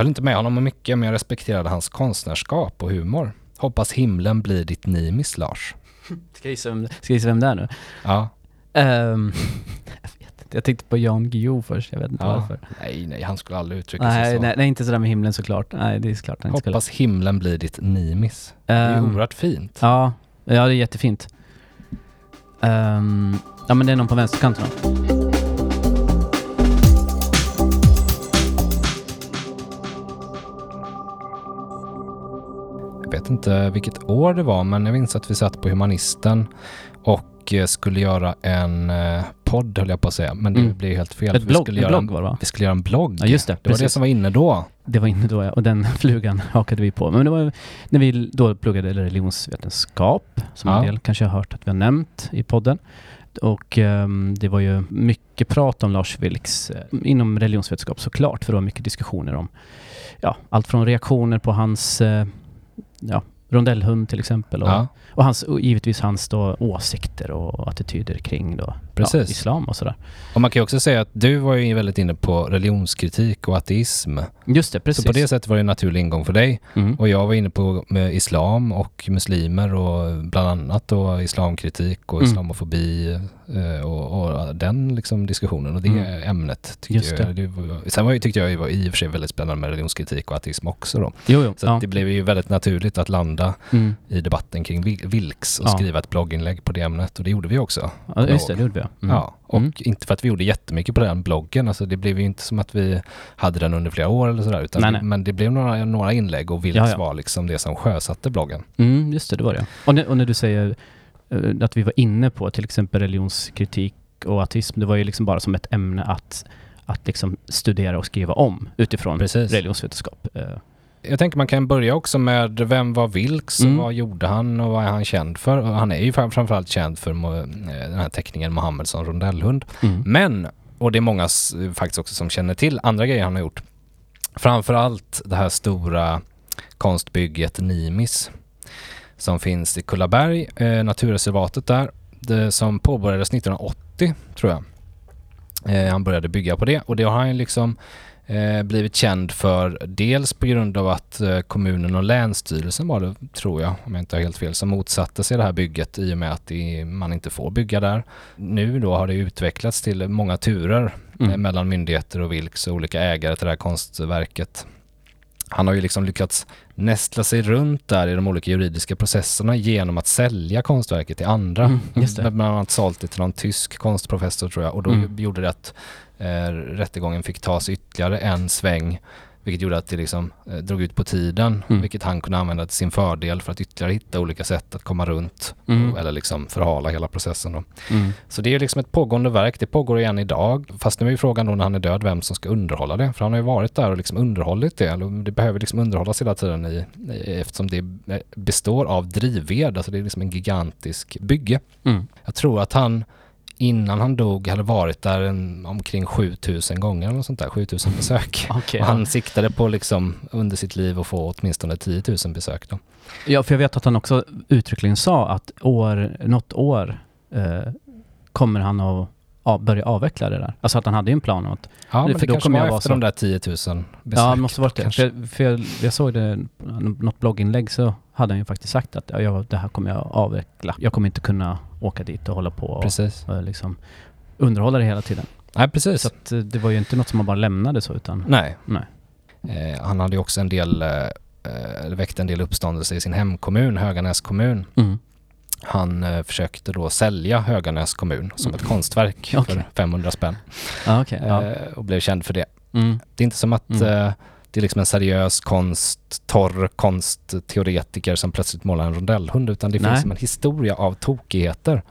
höll inte med honom om mycket, men jag respekterade hans konstnärskap och humor. Hoppas himlen blir ditt Nimis, Lars. Ska jag gissa vem, ska jag vem det är nu? Ja. Ehm, jag vet inte, jag tänkte på Jan Guillou först, jag vet inte ja. varför. Nej, nej, han skulle aldrig uttrycka sig Nej, så. nej, nej, inte sådär med himlen såklart. Nej, det är klart han inte skulle. Hoppas himlen blir ditt Nimis. Det är Ehm, oerhört fint. Ja, ja det är jättefint. Ehm, ja men det är någon på vänsterkanten då. Jag vet inte vilket år det var, men jag minns att vi satt på Humanisten och eh, skulle göra en eh, podd, höll jag på att säga. Men det Mm. blev helt fel. Ett Vi blogg, skulle en göra blogg en, var det va? vi skulle göra en blogg. Ja just det, Det var det precis. som var inne då. Det var inne då ja, och den flugan hakade vi på. Men det var när vi då pluggade religionsvetenskap, som Ja. en del kanske har hört att vi har nämnt i podden. Och ehm, det var ju mycket prat om Lars Vilks eh, inom religionsvetenskap såklart, för det var mycket diskussioner om ja, allt från reaktioner på hans eh, ja, rondellhund till exempel och, Ja, och, hans, och givetvis hans då åsikter och attityder kring då, ja, islam och sådär. och man kan ju också säga att du var ju väldigt inne på religionskritik och ateism. Just det, precis. Så på det sättet var det en naturlig ingång för dig. mm. Och jag var inne på med islam och muslimer och bland annat då islamkritik och Mm. islamofobi eh, och, och den liksom diskussionen och det Mm. ämnet. Just jag, det. var, sen var, tyckte jag var i och för sig väldigt spännande med religionskritik och ateism också då. Jo, jo. Så ja. det blev ju väldigt naturligt att landa mm. i debatten kring vil- Vilks och Ja. skriva ett blogginlägg på det ämnet och det gjorde vi också. ja, just det, det gjorde vi. Mm. Ja, och Mm. inte för att vi gjorde jättemycket på den bloggen, alltså det blev ju inte som att vi hade den under flera år eller sådär, utan Nej, nej. men det blev några, några inlägg och Vilks Ja, ja. var liksom det som sjösatte bloggen. Mm, just det, det var det. Och, när- och när du säger eh, att vi var inne på till exempel religionskritik och ateism, det var ju liksom bara som ett ämne att, att liksom studera och skriva om utifrån Precis. religionsvetenskap. Eh, Jag tänker man kan börja också med vem var Vilks och Mm. vad gjorde han och vad är han känd för? Och han är ju fram- framförallt känd för eh, den här teckningen Mohammed som rondellhund. Mm. Men, och det är många s- faktiskt också som känner till andra grejer han har gjort. Framförallt det här stora konstbygget Nimis som finns i Kullaberg, eh, naturreservatet där, det, som påbörjades 1980 tror jag. Eh, han började bygga på det och det har han liksom eh, blivit känd för dels på grund av att eh, kommunen och länsstyrelsen var det, tror jag, om jag inte har helt fel, som motsatte sig det här bygget i och med att det, man inte får bygga där. Nu då har det utvecklats till många turer eh, Mm. mellan myndigheter och Vilks och olika ägare till det här konstverket. Han har ju liksom lyckats nästla sig runt där i de olika juridiska processerna genom att sälja konstverket till andra. Mm, just det. Bland annat sålt det till någon tysk konstprofessor tror jag och då Mm. gjorde det att eh, rättegången fick tas ytterligare en sväng vilket gjorde att det liksom eh, drog ut på tiden Mm. vilket han kunde använda till sin fördel för att ytterligare hitta olika sätt att komma runt Mm. och, eller liksom förhala hela processen. Mm. Så det är liksom ett pågående verk, det pågår igen idag. Fast nu är ju frågan då när han är död vem som ska underhålla det. För han har ju varit där och liksom underhållit det. Det behöver liksom underhållas hela tiden i, i, eftersom det består av drivved. Alltså det är liksom en gigantisk bygge. Mm. Jag tror att han innan han dog hade varit där en, omkring 7000 gånger eller sånt där, 7000 besök. Okej, Och ja. han siktade på liksom under sitt liv att få åtminstone 10 000 besök då. ja, för jag vet att han också uttryckligen sa att år, något år eh, kommer han att ja, börja avveckla det där. Alltså att han hade ju en plan om att Ja, För men det då kanske jag var vara efter så. de där 10 000 besök. Ja, det måste varit det. För, för jag, jag såg det, något blogginlägg så hade han ju faktiskt sagt att ja, jag, det här kommer jag avveckla. Jag kommer inte kunna åka dit och hålla på och, Precis. och liksom underhålla det hela tiden. Nej, precis. Så att eh, det var ju inte något som man bara lämnade så utan... Nej. Nej. Eh, han hade ju också en del, eh, eh, väckt en del uppståndelse i sin hemkommun, Höganäs kommun. Mm. Han eh, försökte då sälja Höganäs kommun som ett konstverk Okej. för 500 spänn Ja, okej. ja. eh, och blev känd för det. Mm. Det är inte som att Mm. Det är liksom en seriös konst, torr konstteoretiker som plötsligt målar en rondellhund utan det Nej. finns en historia av tokigheter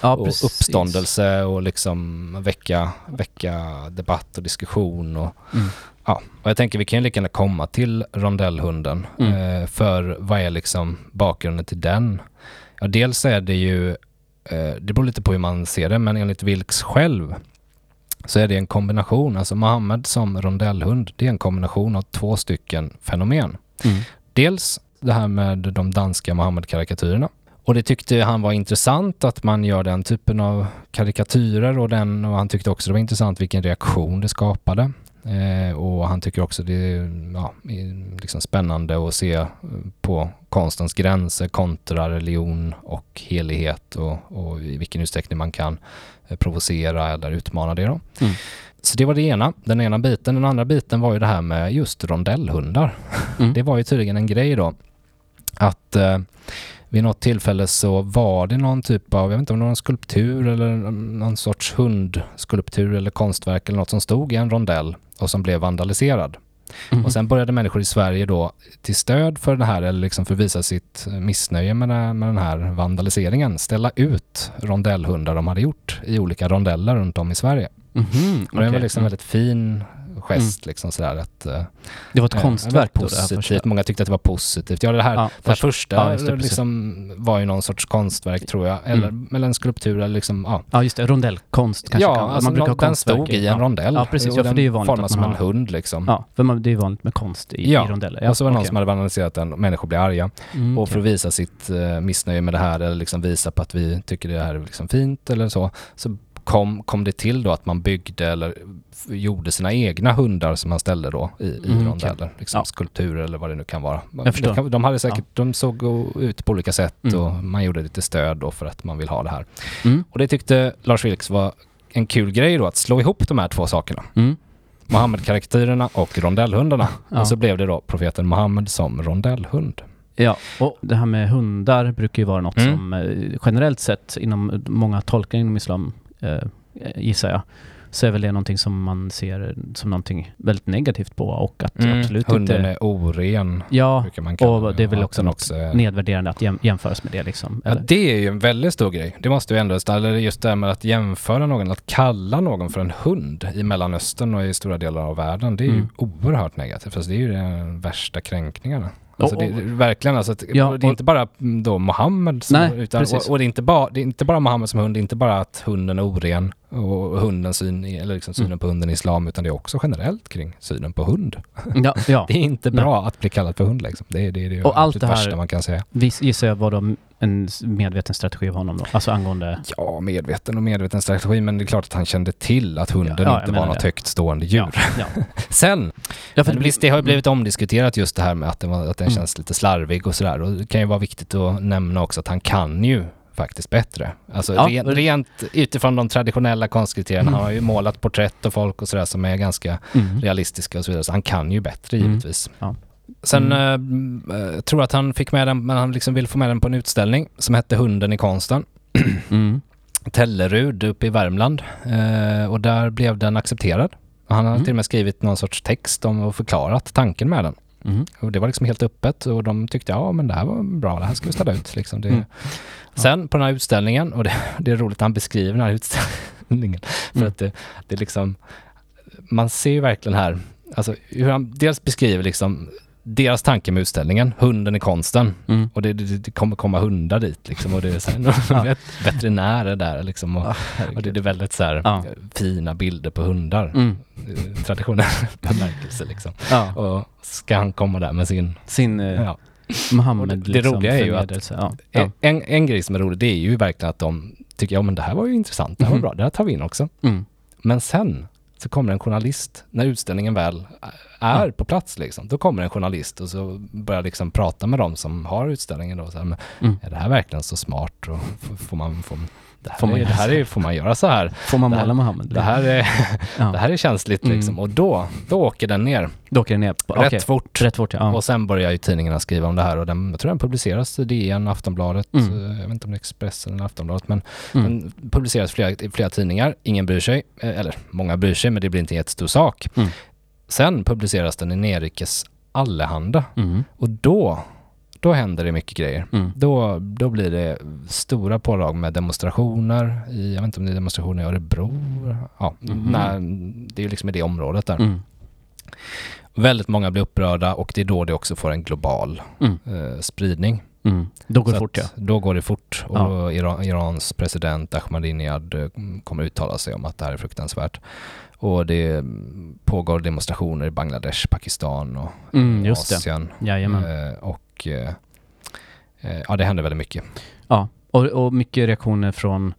ja, och precis. uppståndelse och liksom väcka, väcka debatt och diskussion och Mm. Ja, och jag tänker vi kan ju lika gärna komma till rondellhunden. Mm. Eh, för vad är liksom bakgrunden till den? Ja, dels är det ju, eh, det beror lite på hur man ser det, men enligt Vilks själv så är det en kombination, alltså Mohammed som rondellhund, det är en kombination av två stycken fenomen. Mm. Dels det här med de danska Mohammed-karikatyrerna. Och det tyckte han var intressant att man gör den typen av karikatyrer och, den, och han tyckte också det var intressant vilken reaktion det skapade. Eh, och han tycker också det är ja, är liksom spännande att se eh, på konstens gränser kontra religion och helighet och, och i vilken utsträckning man kan provocera eller utmana det. Då. Mm. Så det var det ena, den ena biten. Den andra biten var ju det här med just rondellhundar. Mm. Det var ju tydligen en grej då. Att eh, vid något tillfälle så var det någon typ av, jag vet inte om det var en skulptur eller någon sorts hundskulptur eller konstverk eller något som stod i en rondell och som blev vandaliserad. Mhm. Och sen började människor i Sverige då till stöd för det här eller liksom för att visa sitt missnöje med, det, med den här vandaliseringen ställa ut rondellhundar de hade gjort i olika rondeller runt om i Sverige. Mhm, Och det var okej. liksom Mm. väldigt fin gest liksom sådär att eh, Det var ett Eh, konstverk då? Det här positivt. första. Många tyckte att det var positivt. Ja, det här, Ja, det här först- första ja, det, liksom, var ju någon sorts konstverk tror jag. Eller, Mm. eller en skulptur eller liksom, ja. Ja, just det. Rondellkonst kanske. ja, kan, alltså, brukar ha den stod i en ja. rondell. Ja, precis. Ja, för det är ju vanligt formas att som man en har- hund liksom. Ja, för man, det är ju vanligt med konst i, Ja, i rondeller. och så var det någon okej. som hade vandaliserat den och människor blev arga. Mm, Och för att visa sitt eh, missnöje med det här eller liksom visa på att vi tycker det här är liksom fint eller så, så kom, kom det till då att man byggde eller gjorde sina egna hundar som man ställde då i, i Mm, rondeller. Liksom Ja. skulpturer eller vad det nu kan vara. Kan, de hade säkert, de såg ut på olika sätt Mm. och man gjorde lite stöd då för att man vill ha det här. Mm. Och det tyckte Lars Vilks var en kul grej då att slå ihop de här två sakerna. Mm. Mohammed-karaktärerna och rondellhundarna. Ja. Och så blev det då profeten Mohammed som rondellhund. Ja, och det här med hundar brukar ju vara något Mm. som eh, generellt sett inom många tolkningar inom islam, eh, gissar jag, så är väl det någonting som man ser som någonting väldigt negativt på och att absolut Hunden inte... är oren, Ja, brukar man kalla och det är väl också den något också är- nedvärderande att jäm, jämföras med det liksom. Ja, det är ju en väldigt stor grej. Det måste ju ändå, eller just det här med att jämföra någon, att kalla någon för en hund i Mellanöstern och i stora delar av världen, det är ju Mm. oerhört negativt. Alltså det är ju de värsta kränkningarna. Alltså Och- det, det, verkligen alltså, att, Ja, det är inte bara då Mohammed som, Nej, utan, och, och det, är inte bara, det är inte bara Mohammed som hund, det är inte bara att hunden är oren och hundens syn, eller liksom synen Mm. på hunden i islam, utan det är också generellt kring synen på hund. Ja, ja. Det är inte bra att bli kallad för hund liksom. Det är det, är det Och allt absolut det här- värsta man kan säga. Gissar jag var då en medveten strategi av honom då? Alltså angående... Ja, medveten och medveten strategi, men det är klart att han kände till att hunden Ja, ja, inte var något det. högt stående djur. Ja, ja. Sen, ja för, men visst det har ju blivit omdiskuterat just det här med att den, var, att den Mm. känns lite slarvig och sådär. Och det kan ju vara viktigt att nämna också att han kan ju faktiskt bättre. Alltså Ja, rent, rent utifrån de traditionella konstkriterierna. Mm. Han har ju målat porträtt och folk och sådär som är ganska Mm. realistiska och så vidare. Så han kan ju bättre Mm. givetvis. Ja. Sen Mm. eh, eh, tror jag att han fick med den, men han liksom ville få med den på en utställning som hette Hunden i konsten. Mm. Tellerud uppe i Värmland eh, och där blev den accepterad. Han hade Mm. till och med skrivit någon sorts text om och förklarat tanken med den. Mm. Och det var liksom helt öppet och de tyckte ja men det här var bra, det här ska vi ställa ut. Liksom. Det... Mm. Ja. Sen på den här utställningen, och det, det är roligt att han beskriver den här utställningen, för Mm. att det, det är liksom, man ser ju verkligen här, alltså hur han dels beskriver liksom deras tanke med utställningen, hunden i konsten. Mm. Och det, det, det kommer komma hundar dit liksom och det är så här, Ja. veterinärer där liksom. Och, Ah, och det, det är väldigt så här Ja. fina bilder på hundar. Mm. Eh, Traditionell bemärkelse liksom. Ja, Och ska han komma där med sin... sin eh, Ja. Mohammed det- det liksom, roliga är ju att-. Ja. En, en grej som är rolig, det är ju verkligen att de tycker, ja men det här var ju intressant, det här var Mhm. bra, det här tar vi in också. Mm. Men sen så kommer en journalist, när utställningen väl är Ja. på plats liksom, då kommer en journalist och så börjar liksom prata med dem som har utställningen då. Så här, men, Mm. är det här verkligen så smart? Och får man, får, det här, Får man är, göra det här så? är, får man göra så här? Får man Det här- måla Mohammed? Det här är, ja. det här är känsligt Mm. liksom. Och då, då åker den ner Då åker det ner på... rätt okej. fort. Rätt fort, ja. Och sen börjar ju tidningarna skriva om det här och den, jag tror den publiceras i DN, Aftonbladet, Mm. eh, jag vet inte om det är Expressen eller Aftonbladet, men Mm. den publiceras i flera, flera tidningar. Ingen bryr sig, eh, eller många bryr sig, men det blir inte en jättestor sak. Mm. Sen publiceras den i Nerikes Allehanda Mm. och då, då händer det mycket grejer. Mm. Då, då blir det stora pådrag med demonstrationer i, jag vet inte om det är demonstrationer i Örebro. Ja, Mhm. när, det är ju liksom i det området där. Mm. Väldigt många blir upprörda och det är då det också får en global Mm. eh, spridning. Mm. Då går det Så fort, ja. Då går det fort och Ja. Iran, Irans president Ahmadinejad eh, kommer uttala sig om att det här är fruktansvärt. Och det mm, pågår demonstrationer i Bangladesh, Pakistan och Mm, det. Asien. Eh, och eh, eh, ja, det händer väldigt mycket. Ja, och, och mycket reaktioner från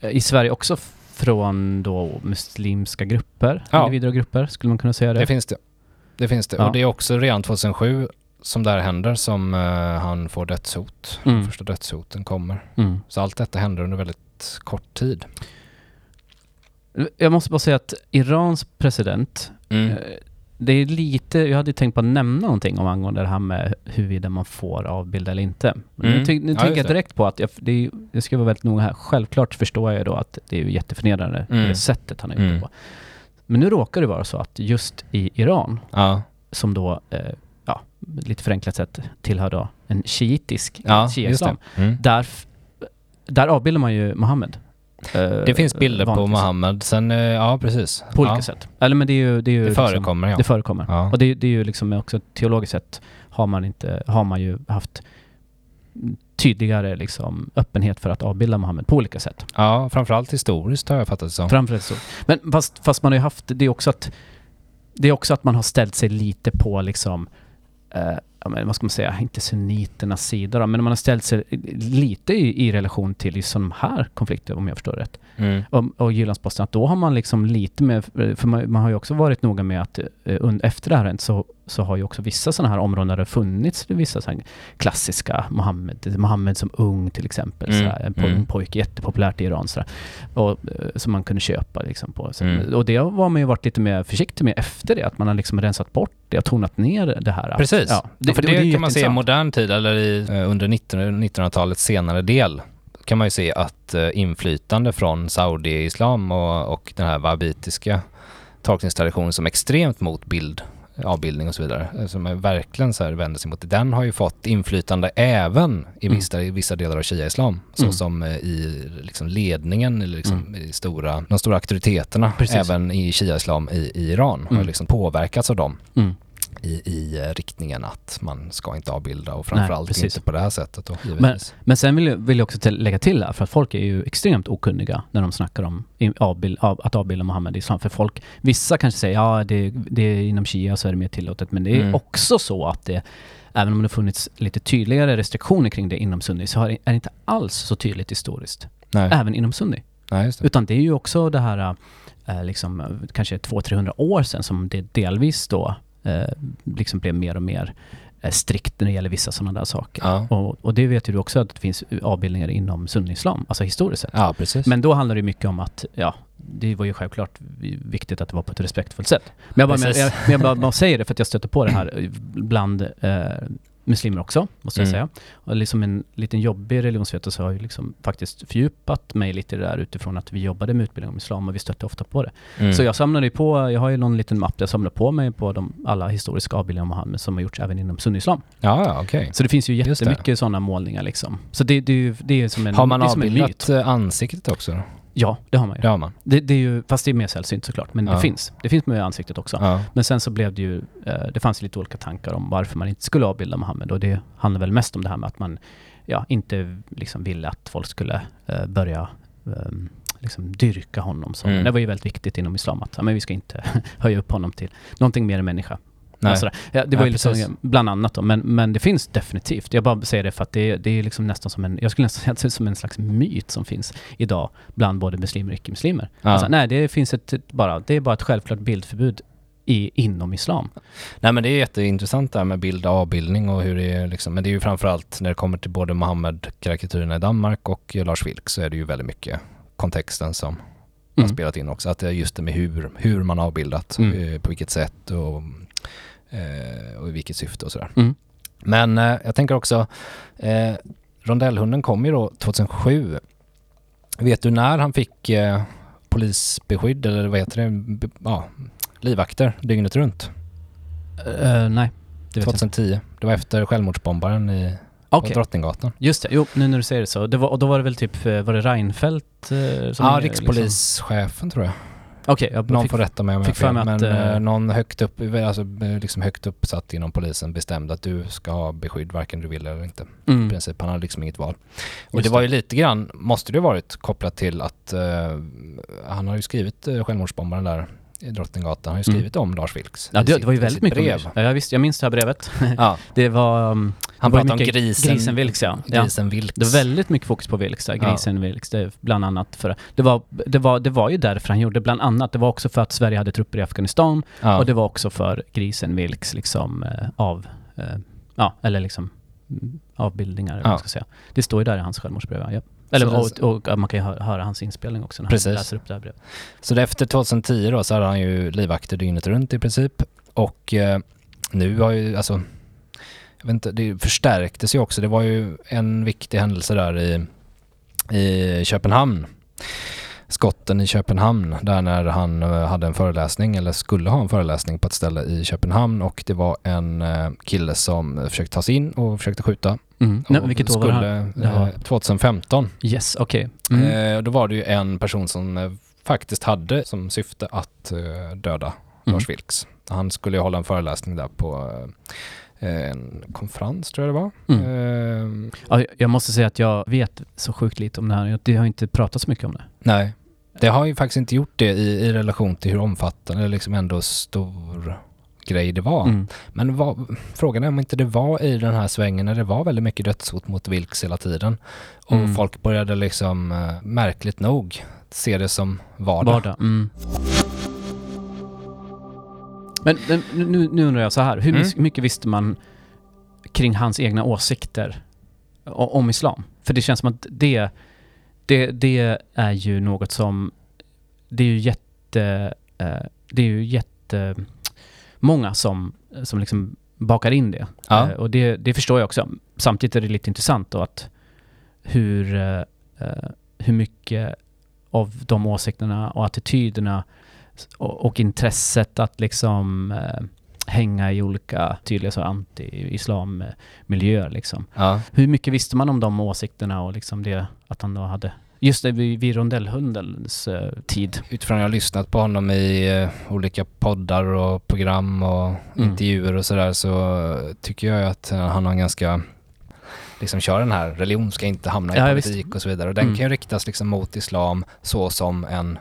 eh, i Sverige också från då muslimska grupper, Ja. individer och grupper, skulle man kunna säga det? Det finns det. Det finns det. Ja. Och det är också redan 2007 som det här händer som eh, han får dödshot. Mm. Första dödshoten kommer. Mm. Så allt detta händer under väldigt kort tid. Jag måste bara säga att Irans president, Mm. eh, det är lite, jag hade tänkt på att nämna någonting om angående det här med huruvida man får avbilda eller inte. Men Mm. Nu, ty, nu Ja, tänker jag direkt på att jag, det, är, jag ska vara väldigt noga här. Självklart förstår jag då att det är jätteförnedrande Mm. det sättet han har gjort Mm. det på. Men nu råkar det vara så att just i Iran, Ja. som då, eh, ja, lite förenklat sett tillhör då en shiitisk Ja, det. Mm. där, där avbildar man ju Muhammed. Eh, Det finns bilder på. Mohammed. Sen, eh, ja precis. På olika ja. sätt. Eller men det är ju... Det, är ju Det liksom- förekommer ja. Det förekommer. Ja. Och det, det är ju liksom också teologiskt sett har man inte, har man ju haft tydligare liksom öppenhet för att avbilda Muhammed på olika sätt. ja, framförallt historiskt har jag fattat det som. Framförallt så. Men fast, fast man har ju haft, det är också att det är också att man har ställt sig lite på liksom eh, ja, men vad ska man säga, inte sunniternas sida då, men man har ställt sig lite i, i relation till just de här konflikterna om jag förstår rätt. Mm. och, och Jyllandsposten, att då har man liksom lite med, för man, man har ju också varit noga med att eh, efter det här så, så har ju också vissa sådana här områden där det funnits vissa så här klassiska Mohammed, Mohammed som ung till exempel, Mm, så här, en po- mm. pojke, jättepopulärt i Iran så där, och, eh, som man kunde köpa liksom på. Så, Mm. Och det har man ju varit lite mer försiktig med efter det, att man har liksom rensat bort det och tonat ner det här. Precis. Ja, Det, för det, och är kan man se i modern tid eller i, eh, under 19 1900-talets senare del kan man ju se att eh, inflytande från Saudi-islam och, och den här wahhabitiska tolkningstraditionen som extremt mot bild, avbildning och så vidare, eh, som är verkligen så här vänder sig mot det. Den har ju fått inflytande även i Mm. vissa, i vissa delar av shia-islam, Mm. såsom eh, i liksom ledningen, eller liksom i stora, de stora auktoriteterna, Precis. även i shia-islam i, i Iran, har Mm. liksom påverkats av dem Mm. I, i eh, riktningen att man ska inte avbilda och framförallt precis. inte på det här sättet då, givetvis. Men sen vill jag, vill jag också till, lägga till här, för att folk är ju extremt okunniga när de snackar om avbild, av, att avbilda Muhammed i islam. För folk, vissa kanske säger ja, det, det är inom Shia så är det mer tillåtet, men det är Mm. också så att det, även om det funnits lite tydligare restriktioner kring det inom Sunni, så är det inte alls så tydligt historiskt. Nej, Även inom Sunni. nej det. Utan det är ju också det här, eh, liksom, eh, kanske 200-300 år sedan som det delvis då liksom blev mer och mer eh, strikt när det gäller vissa sådana där saker. Ja. Och, och det vet ju du också att det finns avbildningar inom sunnislam, alltså historiskt sett. ja. Men då handlar det mycket om att, ja, det var ju självklart viktigt att det var på ett respektfullt sätt. Men jag bara, men jag, men jag bara, bara säger det för att jag stöter på det här bland eh, muslimer också, måste jag Mm. säga. Och liksom en liten jobbig religionsvetare så har jag liksom faktiskt fördjupat mig lite i det där utifrån att vi jobbade med utbildning om islam och vi stötte ofta på det. Mm. Så jag samlade ju på, jag har ju någon liten mapp där jag samlar på mig på de, alla historiska avbildningar av Muhammed som har gjorts även inom sunnislam. Ja, okej. Så det finns ju jättemycket sådana målningar liksom. Så det, det, är det är som en Har man avbildat eh, ansiktet också? Ja, det har man ju. Det har man. Det, det är ju, fast det är mer sällsynt såklart, men Ja. det finns. Det finns med ansiktet också. Ja. Men sen så blev det ju, eh, det fanns lite olika tankar om varför man inte skulle avbilda Muhammed och det handlar väl mest om det här med att man ja, inte liksom ville att folk skulle eh, börja ehm, liksom dyrka honom. Så Mm. Det var ju väldigt viktigt inom islam att men vi ska inte höja upp honom till någonting mer än människa. Nej. Sådär. Ja, det var ju liksom, bland annat då, men, men det finns definitivt. Jag bara säger det för att det, det är liksom nästan som en, jag skulle nästan säga att det är som en slags myt som finns idag bland både muslimer och icke-muslimer. Ja. Alltså, nej, det finns ett, bara, det är bara ett självklart bildförbud i, inom islam. Nej men det är jätteintressant det här med bild och avbildning och hur det är liksom, men det är ju framförallt när det kommer till både Mohammed-karikatyrerna i Danmark och Lars Vilks så är det ju väldigt mycket kontexten som har Mm. spelat in också. Att det är just det med hur, hur man har avbildat, Mm. eh, på vilket sätt och, eh, och i vilket syfte och sådär. Mm. Men eh, jag tänker också, eh, rondellhunden kom ju då 2007. Vet du när han fick eh, polisbeskydd eller vad heter det? B- Ja, livvakter dygnet runt? Eh, nej, det vet jag inte. 2010. Det var efter självmordsbombaren i, Okej, på Drottninggatan. just det. Jo, nu när du säger det så. Det var, och då var det väl typ, var det Reinfeldt? eh, som Ja, är rikspolischefen tror jag. Okej, jag Någon fick, får rätta mig om jag har fel. Men eh, någon högt upp, alltså eh, liksom högt uppsatt inom polisen bestämde att du ska ha beskydd varken du vill eller inte. I mm, princip, han hade liksom inget val. Och Just det var ju lite grann, måste det varit kopplat till att eh, han har ju skrivit uh, självmordsbombaren där i Drottninggatan har ju Mm. skrivit om Lars Vilks. Ja, det, det var ju väldigt mycket om brev. det. Ja, jag, visste, jag minns det här brevet. Ja, Det var... um, han det pratar om grisen. Grisen Vilks, ja. Grisen Vilks. Det var väldigt mycket fokus på Vilks Ja. grisen Vilks, det bland annat för det var, det, var, det var ju därför han gjorde, bland annat, det var också för att Sverige hade trupper i Afghanistan ja. och det var också för grisen Vilks liksom eh, av, eh, ja, eller liksom mm, avbildningar, Ja. ska säga. Det står ju där i hans självmordsbrev, ja. Eller, Så det- och, och, man kan ju höra, höra hans inspelning också när Precis. han läser upp det här brevet. Så efter 2010 då så hade han ju livvakter dygnet runt i princip. Och eh, nu har ju, alltså, jag vet inte, det förstärktes ju också. Det var ju en viktig händelse där i, i Köpenhamn. Skotten i Köpenhamn, där när han eh, hade en föreläsning, eller skulle ha en föreläsning på ett ställe i Köpenhamn och det var en eh, kille som försökte ta sig in och försökte skjuta. Mm. Nej, vilket år var det här? var- eh, 2015. Yes, okej. Mm. Eh, då var det ju en person som faktiskt hade som syfte att döda Mm. Lars Vilks. Han skulle ju hålla en föreläsning där på en konferens tror jag det var. Mm. Eh, Ja, jag måste säga att jag vet så sjukt lite om det här. Det har inte pratat så mycket om det. nej, det har ju faktiskt inte gjort det i, i relation till hur omfattande, eller liksom ändå stor grej det var. Mm. Men vad, frågan är om inte det var i den här svängen när det var väldigt mycket dödshot mot Vilks hela tiden. Och Mm. folk började liksom, eh, märkligt nog, se det som vardag. Vardag. Mm. Men men nu, nu undrar jag så här, hur Mm. mycket visste man kring hans egna åsikter om islam? För det känns som att det, det, det är ju något som, det är ju jätte, eh, det är ju jätte många som, som liksom bakar in det. Ja. Eh, och det, det förstår jag också. Samtidigt är det lite intressant då att hur, eh, hur mycket av de åsikterna och attityderna och, och intresset att liksom hänga i olika tydliga så anti-islam-miljöer liksom. Ja. Hur mycket visste man om de åsikterna och liksom det att han då hade Just det, vid, vid rondellhundens eh, tid. utifrån att jag har lyssnat på honom i eh, olika poddar och program och Mm. intervjuer och sådär så tycker jag att eh, han har en ganska liksom kör den här religion ska inte hamna i Ja, politik och så vidare och den Mm. kan ju riktas liksom mot islam så som en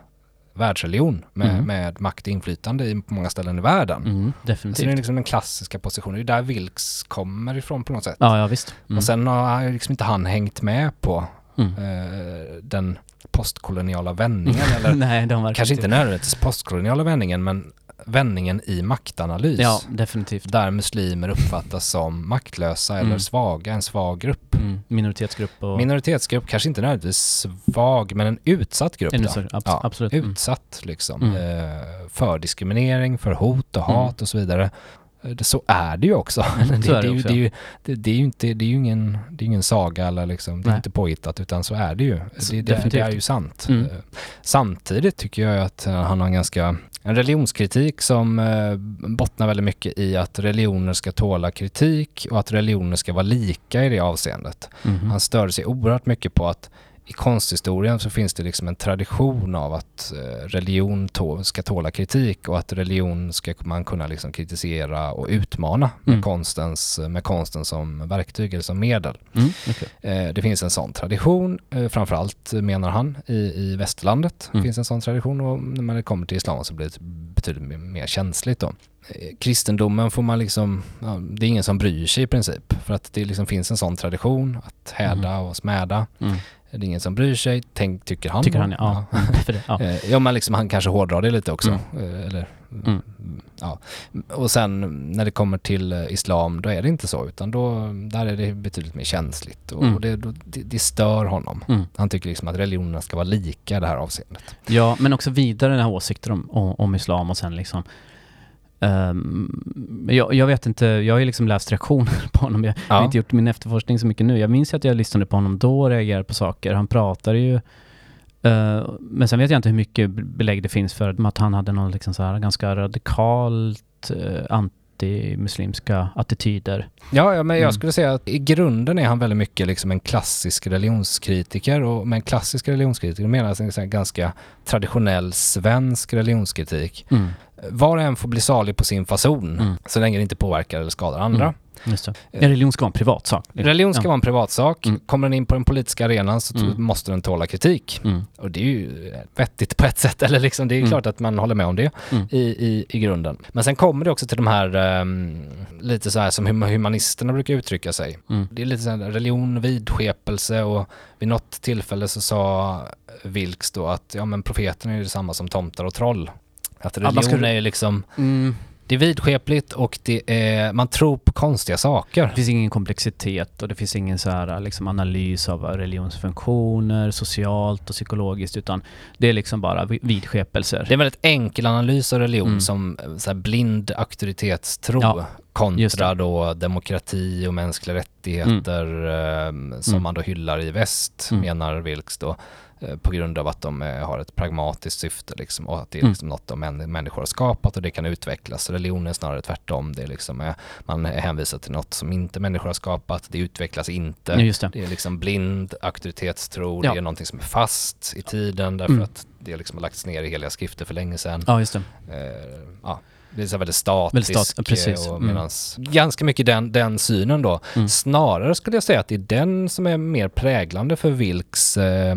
världsreligion med, Mm. med makt och inflytande i, på många ställen i världen. Mm, Så det är definitivt. liksom den klassiska positionen, det är där Vilks kommer ifrån på något sätt. Ja, ja visst. Mm. Och sen har liksom inte han hängt med på Mm. eh, den postkoloniala vändningen eller Nej, Kanske inte nödvändigtvis postkoloniala vändningen, men vändningen i maktanalys. Ja, definitivt. Där muslimer uppfattas som maktlösa eller Mm. svaga, en svag grupp. Mm. Minoritetsgrupp och... Minoritetsgrupp, kanske inte nödvändigtvis svag, men en utsatt grupp då. större, abs- Ja, absolut. Mm. Utsatt liksom. Mm. Eh, för diskriminering, för hot och Mm. hat och så vidare. Eh, Så är det ju också. Mm, det, är det, ju, också, det, är ju, inte, det är ingen, det är ingen saga eller liksom, det är Nej. inte påhittat utan så är det ju. Det, det, det är ju sant. Mm. Eh, Samtidigt tycker jag att eh, han har en ganska en religionskritik som eh, bottnar väldigt mycket i att religioner ska tåla kritik och att religioner ska vara lika i det avseendet. Mhm. Han störde sig oerhört mycket på att i konsthistorien så finns det liksom en tradition av att eh, religion tå- ska tåla kritik och att religion ska man kunna liksom kritisera och utmana med, Mm. konstens, med konsten som verktyg eller som medel. Mm, okej. Eh, det finns en sån tradition, eh, framförallt menar han i, i västerlandet Mm. finns en sån tradition och när det kommer till islam så blir det betydligt mer- känsligt då. Kristendomen får man liksom, ja, det är ingen som bryr sig i princip för att det liksom finns en sån tradition att häda och smäda. Mm. Det är ingen som bryr sig, tänk, tycker han. Tycker han, ja. Mm, För det, ja. Eh, Ja men liksom han kanske hårdrar det lite också. Eh, Eller, Mm. ja. Och sen när det kommer till eh, islam då är det inte så utan då, där är det betydligt mer känsligt och, Mm. och det, då, det, det stör honom. Mm. Han tycker liksom att religionerna ska vara lika i det här avseendet. Ja, men också vidare den här åsikter om, om, om islam och sen liksom ehm, jag, jag vet inte, jag har ju liksom läst reaktioner på honom. Jag har Ja. inte gjort min efterforskning så mycket nu. Jag minns att jag lyssnade på honom då och reagerade på saker. Han pratade ju eh, men sen vet jag inte hur mycket belägg det finns för att han hade någon liksom så här ganska radikalt uh, anti-muslimska attityder. Ja, ja men jag Mm. skulle säga att i grunden är han väldigt mycket liksom en klassisk religionskritiker och med en klassisk religionskritiker menar jag en ganska traditionell svensk religionskritik. Mm. var och en får bli salig på sin fason, Mm. så länge det inte påverkar eller skadar andra. Mm. Just det. En religion ska vara en privatsak. Religion ska Ja. vara en privatsak. Mm. Kommer den in på den politiska arenan så Mm. måste den tåla kritik. Mm. Och det är ju vettigt på ett sätt, eller liksom, det är Mm. klart att man håller med om det Mm. i, i, i grunden. Men sen kommer det också till de här, ehm, lite så här som hum- humanisterna brukar uttrycka sig. Mm. Det är lite så här religion, vidskepelse och vid något tillfälle så sa Vilks då att ja men profeterna är ju detsamma som tomtar och troll. Att religion ska- är ju liksom, Mm. Det är vidskepligt och det är, man tror på konstiga saker. Det finns ingen komplexitet och det finns ingen så här, liksom, analys av religionsfunktioner socialt och psykologiskt utan det är liksom bara vi- vidskepelser. Det är en väldigt enkel analys av religion Mm. som eh, så blind auktoritetstro Ja, kontra då demokrati och mänskliga rättigheter eh, som Mm. man då hyllar i väst, Mm. menar Wilks då, på grund av att de eh, har ett pragmatiskt syfte liksom, och att det är Mm. liksom något de män, människor har skapat och det kan utvecklas. Religion är snarare tvärtom, det är liksom, eh, man hänvisar till något som inte människor har skapat, det utvecklas inte. Det. Det är liksom blind auktoritetstro, Ja. det är någonting som är fast i tiden därför Mm. att det liksom har lagts ner i heliga skrifter för länge sedan. Ja, just det. Eh, ja, det är så väldigt statisk Väldigt stat- precis. och Mm. ganska mycket den, den synen då. Mm. Snarare skulle jag säga att det är den som är mer präglande för Vilks, eh, eh,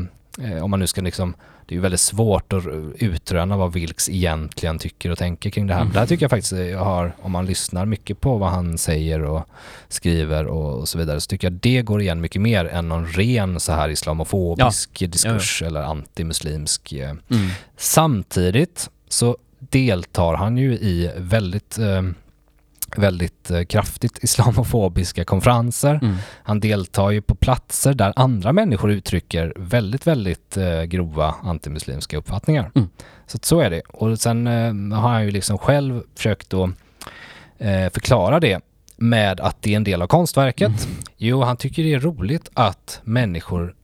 om man nu ska liksom det är ju väldigt svårt att utröna vad Vilks egentligen tycker och tänker kring det här. Mm. Det här tycker jag faktiskt jag har, om man lyssnar mycket på vad han säger och skriver och, och så vidare, så tycker jag det går igen mycket mer än någon ren så här islamofobisk diskurs eller antimuslimsk eh, Mm. Samtidigt så deltar han ju i väldigt, eh, väldigt eh, kraftigt islamofobiska konferenser. Mm. Han deltar ju på platser där andra människor uttrycker väldigt, väldigt eh, grova antimuslimska uppfattningar. Mm. Så att så är det. Och sen eh, har han ju liksom själv försökt eh, förklara det med att det är en del av konstverket. Mm. Jo, han tycker det är roligt att människor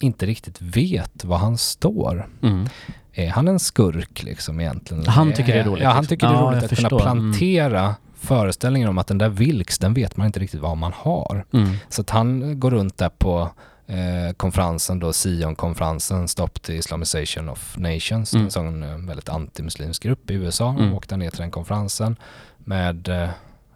inte riktigt vet var han står. Mm. Är han en skurk liksom egentligen? Han tycker det är roligt, Ja, han liksom. tycker det är Ja, roligt jag att förstår. kunna Mm. plantera föreställningen om att den där Vilks, den vet man inte riktigt vad man har. Mm. Så att han går runt där på eh, konferensen då, Sion-konferensen, Stop the Islamization of Nations, Mm. en sån eh, väldigt antimuslimsk grupp i USA. Mm. Åkte ner till den konferensen med eh,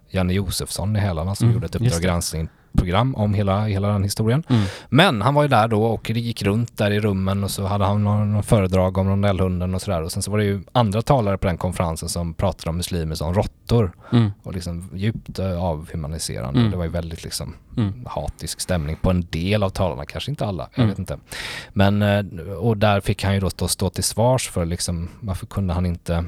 Janne Josefsson i hälarna som Mm, gjorde ett Uppdrag det. Granskning-program om hela, hela den historien. Mm. Men han var ju där då och gick runt där i rummen och så hade han någon, någon föredrag om rondellhunden och sådär. Och sen så var det ju andra talare på den konferensen som pratade om muslimer som råttor Mm. och liksom djupt eh, avhumaniserande. Mm. Det var ju väldigt liksom Mm. hatisk stämning på en del av talarna, kanske inte alla, jag Mm. vet inte. Men, eh, och där fick han ju då stå, stå till svars för liksom, varför kunde han inte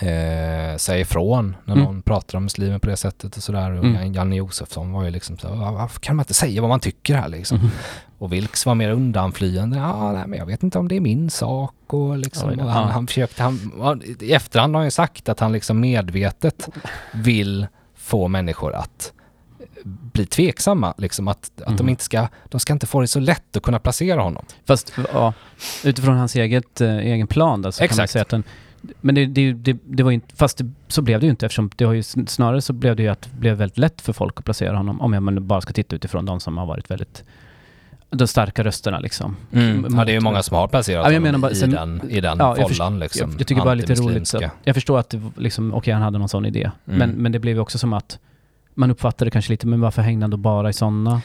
eh, säga ifrån när Mm. någon pratar om muslimer på det sättet och sådär. Och Mm. Janne Josefsson var ju liksom så, "Va- varför kan man inte säga vad man tycker här liksom? Mm. Och Vilks var mer undanflyende. Ja, nej, men jag vet inte om det är min sak och liksom. Då. Och han, Ja. han försökte, han, ja, i efterhand har han ju sagt att han liksom medvetet vill få människor att bli tveksamma. Liksom att, att de Mhm. inte ska, de ska inte få det så lätt att kunna placera honom. Fast ja, utifrån hans eget, eh, egen plan då, så kan man Exakt. säga att den, men det, det, det, det var ju inte, fast så blev det ju inte eftersom det har ju sn- snarare så blev det ju att det blev väldigt lätt för folk att placera honom om jag bara ska titta utifrån de som har varit väldigt de starka rösterna liksom. Ja, det är ju många som har placerat Ja, jag menar bara- i, sen- den, i den Ja, jag fållan. förstår- liksom, jag, jag tycker bara lite roligt att, jag förstår att det liksom, okej han hade någon sån idé. Mm. Men, men det blev ju också som att man uppfattade kanske lite, men varför hängde han då bara i sådana?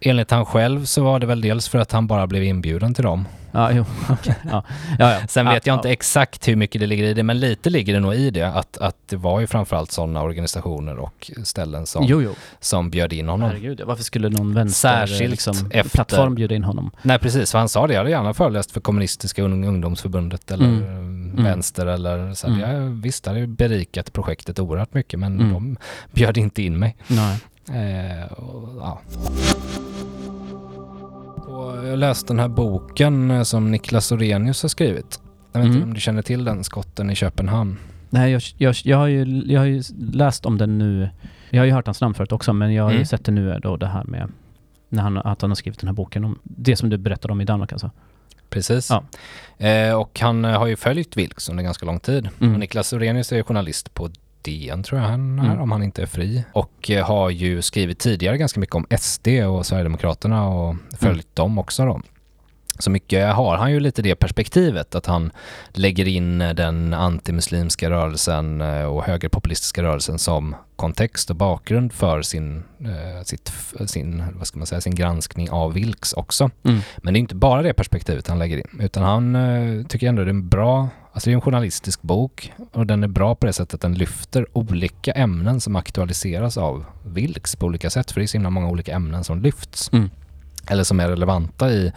Enligt han själv så var det väl dels för att han bara blev inbjuden till dem. Ja, jo, okej. Ja, ja, ja. Sen vet jag ja. inte exakt hur mycket det ligger i det, men lite ligger det nog i det. Att, att det var ju framförallt sådana organisationer och ställen som, Jo, jo. som bjöd in honom. Herregud, varför skulle någon vänster Särskilt liksom, efter- bjuda in honom? Nej precis, för han sa det. Jag hade gärna föreläst för kommunistiska ung- ungdomsförbundet eller Mm. mm. vänster eller så. Mm. Jag, visst, det hade berikat projektet oerhört mycket men Mm. de bjöd inte in mig. Nej. Eh, och, ja. och jag läste den här boken eh, som Niklas Orenius har skrivit. Jag vet inte Mm. om du känner till den, Skotten i Köpenhamn. Nej, jag, jag, jag, har ju, jag har ju läst om den nu. Jag har ju hört hans namn förut också, men jag har ju Mm. sett det nu då, det här med när han, att han har skrivit den här boken om det som du berättade om i Danmark alltså. Precis. Ja. Eh, och han eh, har ju följt Vilks under ganska lång tid. Mm. Och Niklas Orenius är ju journalist på DN tror jag han är, Mm. om han inte är fri. Och eh, har ju skrivit tidigare ganska mycket om SD och Sverigedemokraterna och följt dem också då. Så mycket har han ju lite det perspektivet att han lägger in den antimuslimska rörelsen eh, och högerpopulistiska rörelsen som kontext och bakgrund för sin, eh, sitt, sin, vad ska man säga, sin granskning av Vilks också. Mm. Men det är inte bara det perspektivet han lägger in utan han tycker ändå det är en bra, alltså det är en journalistisk bok och den är bra på det sättet att den lyfter olika ämnen som aktualiseras av Vilks på olika sätt för det är så himla många olika ämnen som lyfts. Mm. Eller som är relevanta i,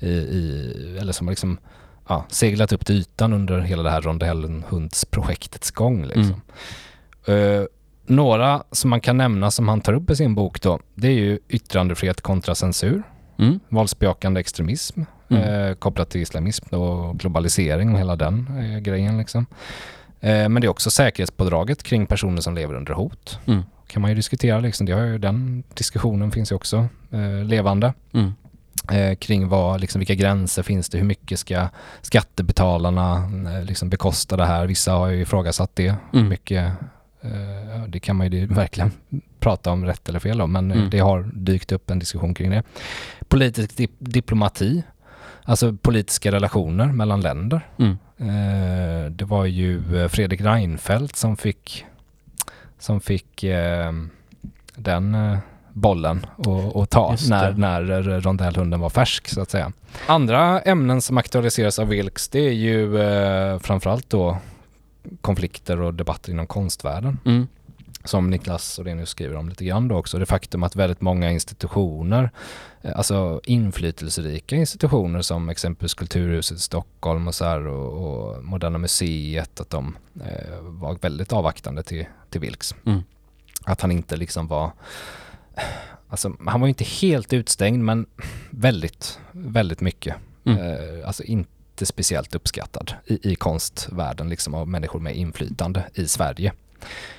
i, i eller som har liksom ja, seglat upp till ytan under hela det här rondellhundsprojektets gång. Liksom. Eh, några som man kan nämna som han tar upp i sin bok då, det är ju yttrandefrihet kontra censur, Mm. våldsbejakande extremism Mm. eh, kopplat till islamism och globalisering och hela den eh, grejen liksom. Eh, men det är också säkerhetspådraget kring personer som lever under hot. Mm. Kan man ju diskutera liksom, det har ju, den diskussionen finns ju också eh, levande Mm. eh, kring vad, liksom, vilka gränser finns det, hur mycket ska skattebetalarna eh, liksom bekosta det här? Vissa har ju ifrågasatt det. Mm. Hur mycket, det kan man ju verkligen prata om rätt eller fel om, men Mm. det har dykt upp en diskussion kring det. Politisk dip- diplomati, alltså politiska relationer mellan länder. Mm. Eh, det var ju eh, Fredrik Reinfeldt som fick, som fick eh, den eh, bollen att ta när, när eh, rondellhunden var färsk så att säga. Andra ämnen som aktualiseras av Wilks det är ju eh, framförallt då konflikter och debatter inom konstvärlden Mm. Som Niklas Orenius skriver om lite grann då också. Det faktum att väldigt många institutioner, eh, alltså inflytelserika institutioner som exempelvis Kulturhuset i Stockholm och så här och, och Moderna Museet, att de eh, var väldigt avvaktande till, till Vilks. Mm. Att han inte liksom var, alltså han var ju inte helt utstängd men väldigt, väldigt mycket. Mm. Eh, alltså inte speciellt uppskattad i, i konstvärlden liksom av människor med inflytande i Sverige.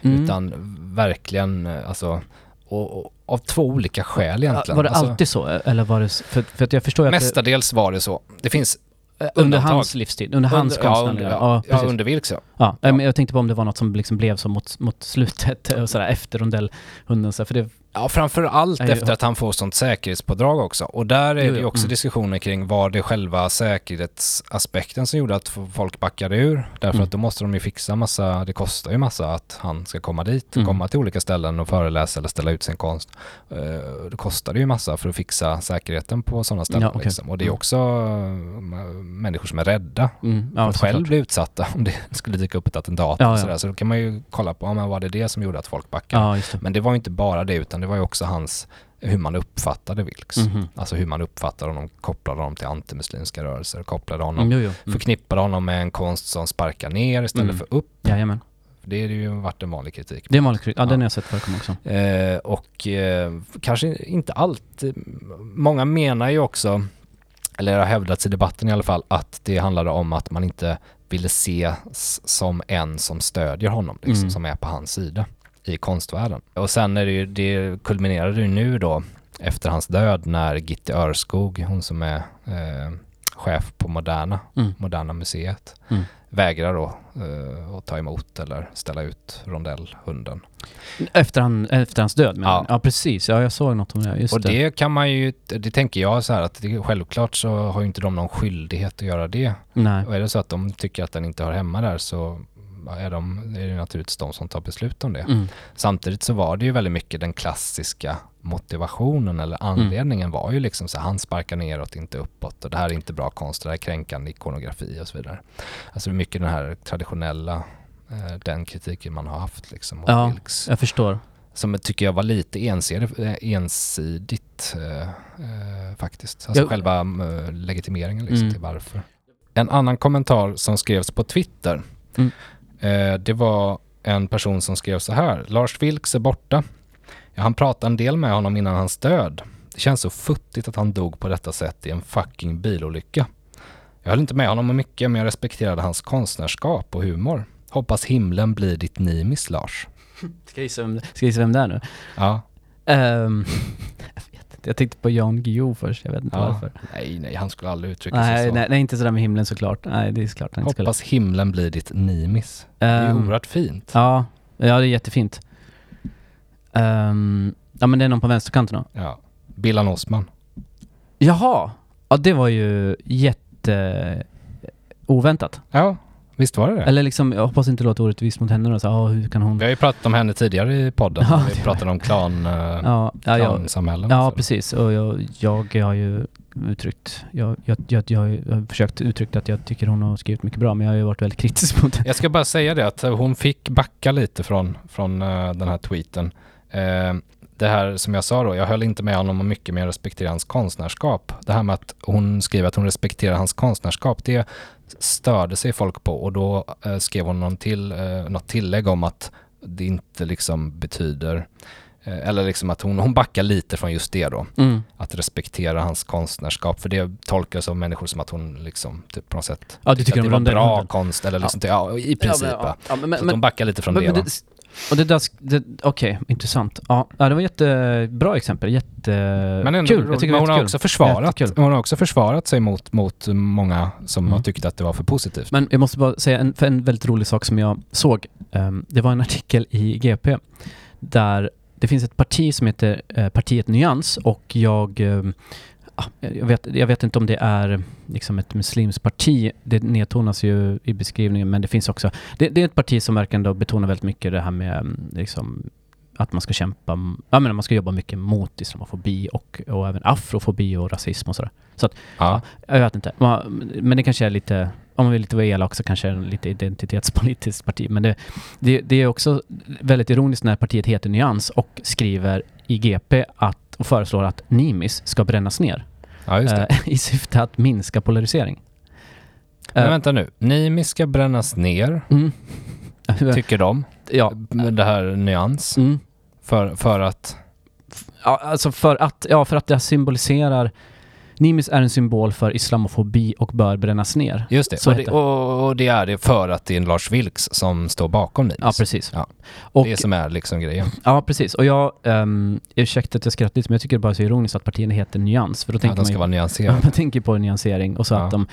Mm. Utan verkligen, eh, alltså, och, och, av två olika skäl egentligen. Var det alltså, alltid så? Eller var det... För, för att jag förstår Mestadels var det så. Det finns eh, under undantag. hans livstid, under hans under, ja, under, konstnärliga... ja, ja, under Vilks ja. Ja, Ja. men jag tänkte på om det var något som liksom blev så mot, mot slutet och sådär efter rondellhunden så för det... Ja, framför allt Nej, efter ja. att han får sånt säkerhetspådrag också. Och där är Jo, det ju också mm. diskussioner kring var det själva säkerhetsaspekten som gjorde att folk backade ur. Därför Mm. att då måste de ju fixa massa, det kostar ju massa att han ska komma dit, Mm. komma till olika ställen och föreläsa eller ställa ut sin konst. Eh, Det kostar ju massa för att fixa säkerheten på sådana ställen. Ja, okej. liksom. Och det är Mm. också eh, människor som är rädda Mm, för ja, att själv bli utsatta om det skulle dyka upp ett attentat. Och sådär. Så då kan man ju kolla på, ja, men var det det som gjorde att folk backade? Men det var ju inte bara det utan det var ju också hans, hur man uppfattade Vilks. Mhm. Alltså hur man uppfattade honom, kopplade honom till antimuslimska rörelser, kopplade honom, Mm, jo, jo. Mm. förknippade honom med en konst som sparkar ner istället Mm. för upp. Jajamän. Det har ju varit en vanlig kritik. Det är en vanlig kritik. Ja, Ja. den har jag sett förekomma också. Eh, och eh, kanske inte alltid, många menar ju också, eller det har hävdats i debatten i alla fall, att det handlade om att man inte ville se s- som en som stödjer honom, liksom, Mm. som är på hans sida i konstvärlden. Och sen är det ju, det kulminerade ju nu då efter hans död när Gitte Örskog, hon som är eh, chef på Moderna, Mm. Moderna Museet, Mm. vägrar då eh, att ta emot eller ställa ut rondellhunden. Efter, han, efter hans död menar Ja. ja, precis. Ja, jag såg något om det. Just och det. det kan man ju, det tänker jag så här att det, självklart så har ju inte de någon skyldighet att göra det. Nej. Och är det så att de tycker att den inte hör hemma där så är, de, är det naturligtvis de som tar beslut om det. Mm. Samtidigt så var det ju väldigt mycket den klassiska motivationen eller Mm. anledningen var ju liksom så han sparkar neråt, inte uppåt och det här är inte bra konst, det här är kränkande ikonografi och så vidare. Alltså mycket den här traditionella, eh, den kritiken man har haft liksom mot Ja. Vilks. Jag förstår. Som tycker jag var lite eh, ensidigt eh, eh, faktiskt. Alltså Jag- själva legitimeringen liksom Mm. till varför. En annan kommentar som skrevs på Twitter, Mm. Eh, det var en person som skrev så här. Lars Vilks är borta. Jag hann prata en del med honom innan hans död. Det känns så futtigt att han dog på detta sätt i en fucking bilolycka. Jag höll inte med honom om mycket men jag respekterade hans konstnärskap och humor. Hoppas himlen blir ditt Nimis Lars. Ska jag gissa vem, ska jag gissa vem det är nu? Ja, Ehm, jag tänkte på Jan Guillou först. Jag vet inte Ja. varför. Nej, nej, han skulle aldrig uttrycka sig Nej, så. nej, nej, inte sådär med himlen såklart. Nej, det är klart han inte skulle. Hoppas himlen blir ditt nimis. Det är Ehm, oerhört fint. Ja, ja det är jättefint. Ehm, ja men det är någon på vänsterkanten då. Ja. Billan Osman. Jaha! Ja, det var ju jätte oväntat. Ja, visst var det det? Eller liksom, jag hoppas inte låter orättvist mot henne då, så, ah, hur kan hon... Vi har ju pratat om henne tidigare i podden. Ja, vi pratade om klan, eh, Ja, ja, ja, klansamhällen. ja så. precis. Och jag, jag har ju uttryckt, jag, jag, jag, jag har försökt uttrycka att jag tycker hon har skrivit mycket bra, men jag har ju varit väldigt kritisk mot henne. Jag ska bara säga det att hon fick backa lite från, från eh, den här tweeten. Eh, det här som jag sa då, jag höll inte med honom om mycket men jag respekterar hans konstnärskap. Det här med att hon skriver att hon respekterar hans konstnärskap, det störde sig folk på och då eh, skrev hon någon till, eh, något tillägg om att det inte liksom betyder, eh, eller liksom att hon, hon backar lite från just det då. Mm. Att respektera hans konstnärskap, för det tolkas av människor som att hon liksom typ på något sätt Ja, du tycker att det var bra konst eller liksom, ja, i princip. Ja, va. ja, men, Så men, att de backar lite från men, det, men va? Och det där, okej, intressant. Ja, det var jättebra exempel. Jätte... Men ändå, kul. roligt. Jag tycker men hon har jättekul. också försvarat, Jättekul. hon har också försvarat sig mot, mot många som Mm. har tyckt att det var för positivt. Men jag måste bara säga en, för en väldigt rolig sak som jag såg. Ehm, det var en artikel i GP där det finns ett parti som heter eh, Partiet Nyans och jag ah, jag vet, jag vet inte om det är liksom ett muslimskt parti. Det nedtonas ju i beskrivningen men det finns också det, det är ett parti som verkar ändå betona väldigt mycket det här med liksom att man ska kämpa, ja men man ska jobba mycket mot islamofobi och, och även afrofobi och rasism och sådär. ja. Jag vet inte. Men det kanske är lite, om man vill lite vara elak så kanske det är lite identitetspolitiskt parti. Men det, det, det är också väldigt ironiskt när partiet heter Nyans och skriver i GP att, och föreslår att Nimis ska brännas ner ja, eh, i syfte att minska polarisering. Men Eh, vänta nu, Nimi ska brännas ner, mm. tycker de. ja. Det här nyans. Mm. För, för att, ja, alltså för att, ja, för att det symboliserar Nimis är en symbol för islamofobi och bör brännas ner. just det. Och det, och, det är det för att det är Lars Vilks som står bakom Nimis. Ja, precis. Ja. Och, Det som är liksom grejen. Ja, precis. Och jag, um, ursäkta att jag skrattar lite, men jag tycker det bara är så ironiskt att partierna heter Nyans. För då tänker de man ska ju, vara nyanserade. man tänker på nyansering och så Ja. att de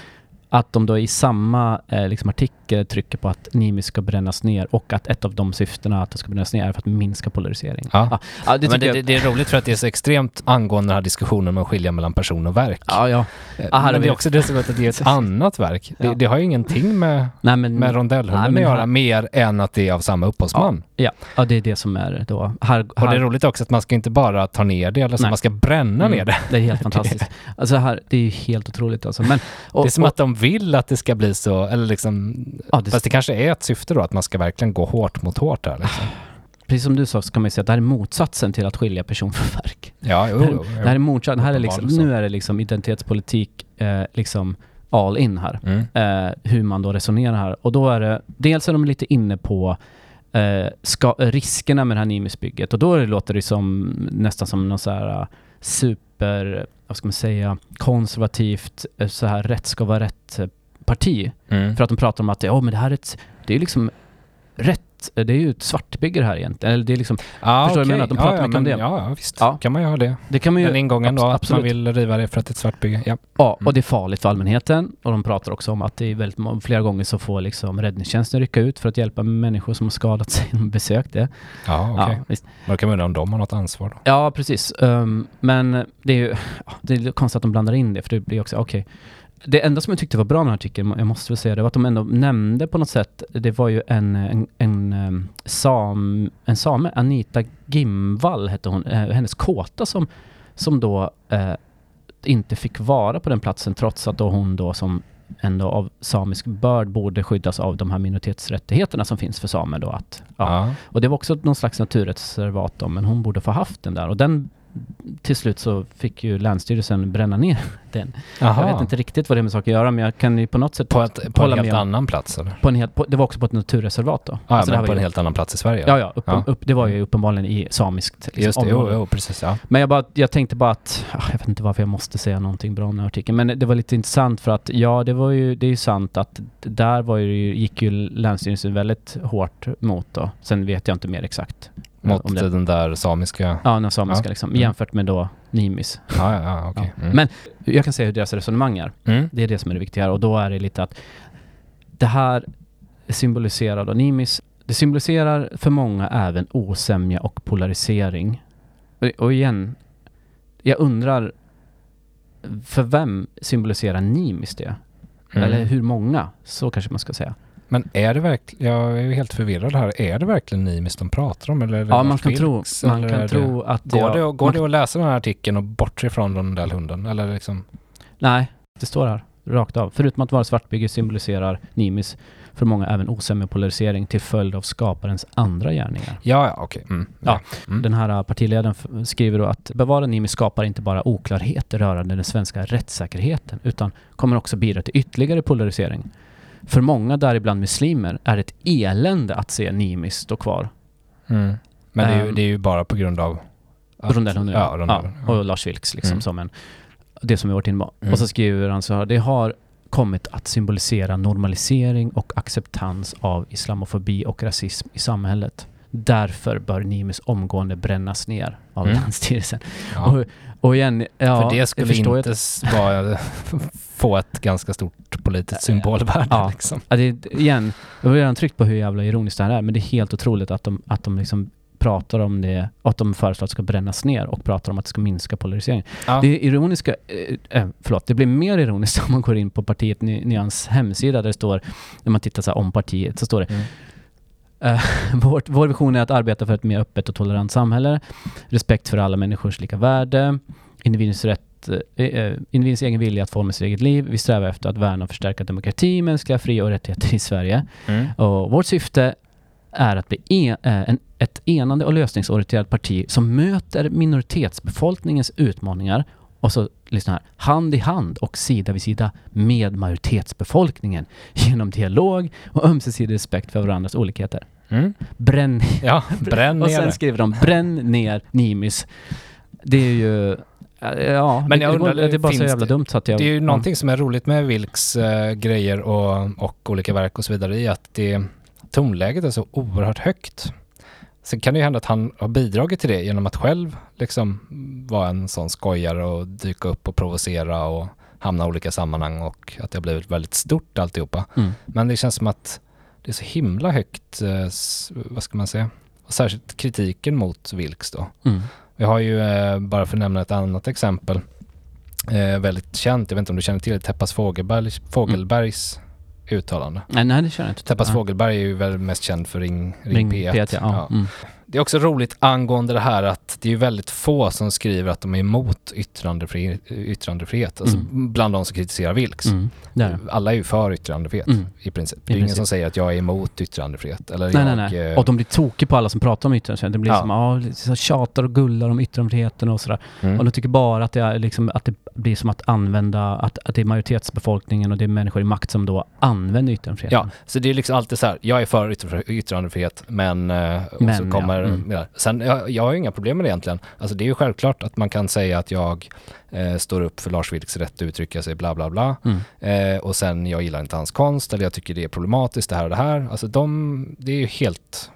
att de då i samma eh, liksom artikel trycker på att Nimis ska brännas ner och att ett av de syftena att det ska brännas ner är för att minska polarisering. Ja. Ja, det Men det, jag... det, är roligt för att det är så extremt angående den här diskussionen om att skilja mellan person och verk. Ja, ja. Eh, Ah, här men det är också det som att det är ett annat verk. Det, Ja. det har ju ingenting med, Nej, men, med rondellhunden att göra, här- mer än att det är av samma upphovsman. ja, ja, det är det som är då... Här, Och det är här, roligt också att man ska inte bara ta ner det, eller så Nej. man ska bränna Mm, ner det. det är helt fantastiskt. Alltså här, det är ju helt otroligt alltså. Men, och, det är som och, att de vill att det ska bli så, eller liksom, ja, det, fast det kanske är ett syfte då, att man ska verkligen gå hårt mot hårt där liksom. precis som du sa så kan man ju säga att det här är motsatsen till att skilja person från verk. Ja, jo, Det här, jo, det här är motsatsen. Här är liksom, nu är det liksom identitetspolitik eh, liksom all in här. Mm. Eh, hur man då resonerar här. Och då är det, dels är de lite inne på eh, ska, riskerna med det här Nimisbygget och då det, låter det som nästan som någon så här eh, super, vad ska man säga, konservativt, eh, så här rätt ska vara rätt eh, parti. Mm. För att de pratar om att ja, men det här är ett, det är liksom rätt, det är ju ett svartbygge här egentligen. Eller det är liksom, Ja, Förstår du vad jag menar? De ja, pratar ja, mycket om det. Ja, ja, visst. Ja. kan man ha det. det kan man ju... Den ingången då, abs- att man absolut. vill riva det för att det är ett svartbygge. Ja. Ja, Mm. och det är farligt för allmänheten. Och de pratar också om att det är väldigt, flera gånger så får liksom räddningstjänsten rycka ut för att hjälpa människor som har skadat sig genom besök det. Ja, okej. Ja, visst. Då kan man undra om de har något ansvar då. ja, precis. Um, men det är ju ja, det är konstigt att de blandar in det, för det blir också, okej. Det enda som jag tyckte var bra med den här artikeln, jag måste väl säga det, var att de ändå nämnde på något sätt, det var ju en, en, en, um, sam, en same, Anita Gimvall hette hon, eh, hennes kåta som, som då eh, inte fick vara på den platsen trots att då hon då som ändå av samisk börd borde skyddas av de här minoritetsrättigheterna som finns för samer då att, ja. Ja. Och det var också någon slags naturreservat då, men hon borde få haft den där och den till slut så fick ju Länsstyrelsen bränna ner den. Jaha. Jag vet inte riktigt vad det har med saker att göra men jag kan ju på något sätt På, ett, på en helt annan plats eller? på en helt, på, det var också på ett naturreservat då. Ja, Alltså här men på en ju- helt annan plats i Sverige? Ja, ja, upp, Ja. Upp, det var ju uppenbarligen i samiskt liksom, Just det, jo, jo, precis ja. Men jag, bara, jag tänkte bara att, ah, jag vet inte varför jag måste säga någonting bra om den här artikeln, men det var lite intressant för att ja, det var ju, det är ju sant att där var ju, gick ju Länsstyrelsen väldigt hårt mot då. Sen vet jag inte mer exakt. Mot det. den där samiska... Ja, den samiska Ja. liksom, Mm. jämfört med då Nimis. Ja, ja, ja. Ja. Mm. Men jag kan säga hur deras resonemang är. Mm. Det är det som är det viktiga och då är det lite att det här symboliserar då Nimis, det symboliserar för många även osämja och polarisering. Och, och igen, jag undrar för vem symboliserar Nimis det? Mm. Eller hur många? Så kanske man ska säga. Men är det verkligen, jag är ju helt förvirrad här, är det verkligen Nimis de pratar om eller Ja, man kan, tro, man kan tro att Går, jag- det, går man det att läsa den här artikeln och bortse från den där hunden? Eller liksom, Nej, det står här rakt av. Förutom att vara svartbygge symboliserar Nimis för många även osämja polarisering till följd av skaparens andra gärningar. ja, ja, okej. Mm. Ja. Mm. Den här uh, partiledaren skriver då att bevara Nimis skapar inte bara oklarheter rörande den svenska rättssäkerheten utan kommer också bidra till ytterligare polarisering. För många, däribland muslimer, är ett elände att se Nimis stå kvar. Mm. Men det är, ju, Ehm. det är ju bara på grund av... att- Rondellhunden, Ja, rondellen. ja. Och Lars Vilks liksom Mm. som en... Det som vi varit inne på. Mm. Och så skriver han så här. Det har kommit att symbolisera normalisering och acceptans av islamofobi och rasism i samhället. Därför bör Nimis omgående brännas ner av Mm. Landstyrelsen. Ja. Och, och igen, ja, För det skulle inte vara, få ett ganska stort politiskt symbolvärde Ja. liksom. Ja, det, igen, jag har redan tryckt på hur jävla ironiskt det här är, men det är helt otroligt att de, att de liksom pratar om det, att de föreslår att det ska brännas ner och pratar om att det ska minska polarisering. Ja. Det ironiska, eh, eh, förlåt, det blir mer ironiskt om man går in på partiet Ny- Nyans hemsida där det står, när man tittar så om partiet, så står det Mm. Eh, vårt, vår vision är att arbeta för ett mer öppet och tolerant samhälle, respekt för alla människors lika värde, individens rätt, eh, eh, individens egen vilja att forma sitt eget liv. Vi strävar efter att värna och förstärka demokrati, mänskliga fri och rättigheter i Sverige. Mm. Och vårt syfte är att bli en, en, ett enande och lösningsorienterat parti som möter minoritetsbefolkningens utmaningar och så, lyssna här, hand i hand och sida vid sida med majoritetsbefolkningen genom dialog och ömsesidig respekt för varandras olikheter. Mm. Bränn Ja, bränn och ner sen det. skriver de bränn ner Nimis. Det är ju... Ja, Men det, jag det, undrar, det är bara så jävla det- dumt så att jag... Det är ju ja. någonting som är roligt med Vilks eh, grejer och, och olika verk och så vidare i att det, tonläget är så oerhört högt. Sen kan det ju hända att han har bidragit till det genom att själv liksom vara en sån skojare och dyka upp och provocera och hamna i olika sammanhang och att det har blivit väldigt stort alltihopa. Mm. Men det känns som att det är så himla högt, eh, vad ska man säga, och särskilt kritiken mot Vilks då. Mm. Vi har ju, eh, bara för att nämna ett annat exempel, eh, väldigt känt, jag vet inte om du känner till det, Teppas Fågelberg, Fågelbergs uttalande. Nej, nej, det känner jag inte. Teppas. Fågelberg är ju väl mest känd för Ring, Ring, Ring P1. P1, ja. Ja. Mm. Det är också roligt angående det här att det är väldigt få som skriver att de är emot yttrandefri, yttrandefrihet. Alltså Mm. bland de som kritiserar Vilks. Mm. Alla är ju för yttrandefrihet Mm. i princip. Det är I ingen princip. som säger att jag är emot yttrandefrihet. Eller Nej, jag, nej, nej. eh, Och de blir tokiga på alla som pratar om yttrandefrihet. Det blir Ja. som, ja, lite så tjatar och gullar om yttrandefriheten och sådär. mm. Och de tycker bara att det, är liksom, att det blir som att använda, att, att det är majoritetsbefolkningen och det är människor i makt som då använder yttrandefriheten. Ja, så det är liksom alltid så här, jag är för yttrandefrihet men, eh, och Men, så ja, kommer mm. med det. Sen, jag, jag har ju inga problem med det egentligen. Alltså det är ju självklart att man kan säga att jag eh, står upp för Lars Vilks rätt att uttrycka sig bla bla bla. Mm. Eh, och sen jag gillar inte hans konst eller jag tycker det är problematiskt det här och det här. Alltså de, det är ju helt,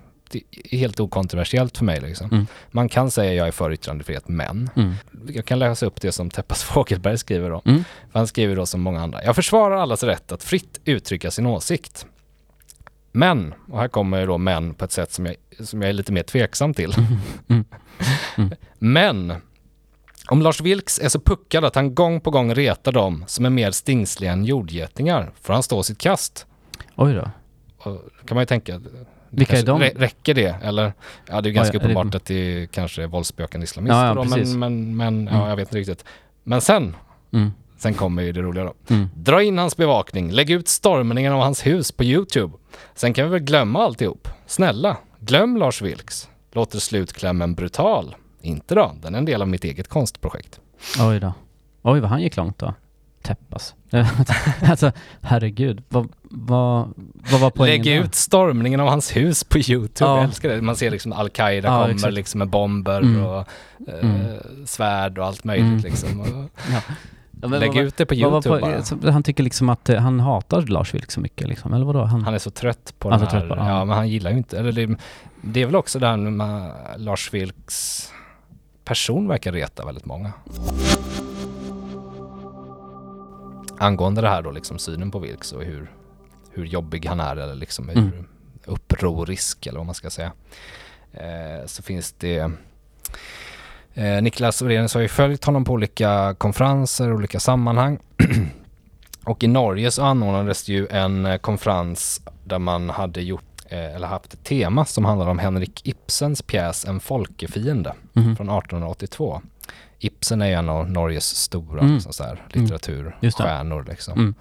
helt okontroversiellt för mig liksom. Mm. Man kan säga jag är för yttrandefrihet men Mm. jag kan läsa upp det som Teppas Fågelberg skriver då. Mm. Han skriver då som många andra. Jag försvarar allas rätt att fritt uttrycka sin åsikt. Men, och här kommer ju då men på ett sätt som jag, som jag är lite mer tveksam till. Mm. Mm. Men, om Lars Vilks är så puckad att han gång på gång retar dem som är mer stingsliga än jordgetingar får han stå sitt kast. Oj då. Och kan man ju tänka, Vilka är de? rä- Räcker det? Eller, ja det är ganska Ja, det- uppenbart att det kanske är våldsbejakande islamister Ja, ja, då, men, men, men Mm. ja, jag vet inte riktigt. Men sen, Mm. Sen kommer ju det roliga då. Mm. Dra in hans bevakning, lägg ut stormningen av hans hus på YouTube. Sen kan vi väl glömma alltihop. Snälla, glöm Lars Vilks. Låter slutklämmen brutal? Inte då, den är en del av mitt eget konstprojekt. Oj då. Oj, vad han gick långt då. Täppas. alltså, herregud. Vad, vad, vad var poängen Lägg ut stormningen av hans hus på YouTube. Ja. Jag älskar det. Man ser liksom Al-Qaida Ja, kommer exakt. liksom med bomber Mm. och eh, Mm. svärd och allt möjligt Mm. liksom. Och Ja. Ja, lägg vad- ut det på vad YouTube po- bara. så Han tycker liksom att eh, han hatar Lars Vilks så mycket liksom, eller vadå? Han, Han är så trött på Han den här. trött på- ja. ja. men han gillar ju inte, eller det, det är väl också det här med Lars Vilks person verkar reta väldigt många. Angående det här då liksom synen på Vilks och hur, hur jobbig han är eller liksom hur Mm. upprorisk eller vad man ska säga. Eh, så finns det Eh, Niklas Orenius har ju följt honom på olika konferenser, olika sammanhang. och i Norge så anordnades ju en eh, konferens där man hade gjort eh, eller haft ett tema som handlade om Henrik Ibsens pjäs En folkefiende Mhm. från 1882. Ibsen är ju en av Norges stora Mm. liksom, så här, det. litteraturstjärnor. Liksom. Mm.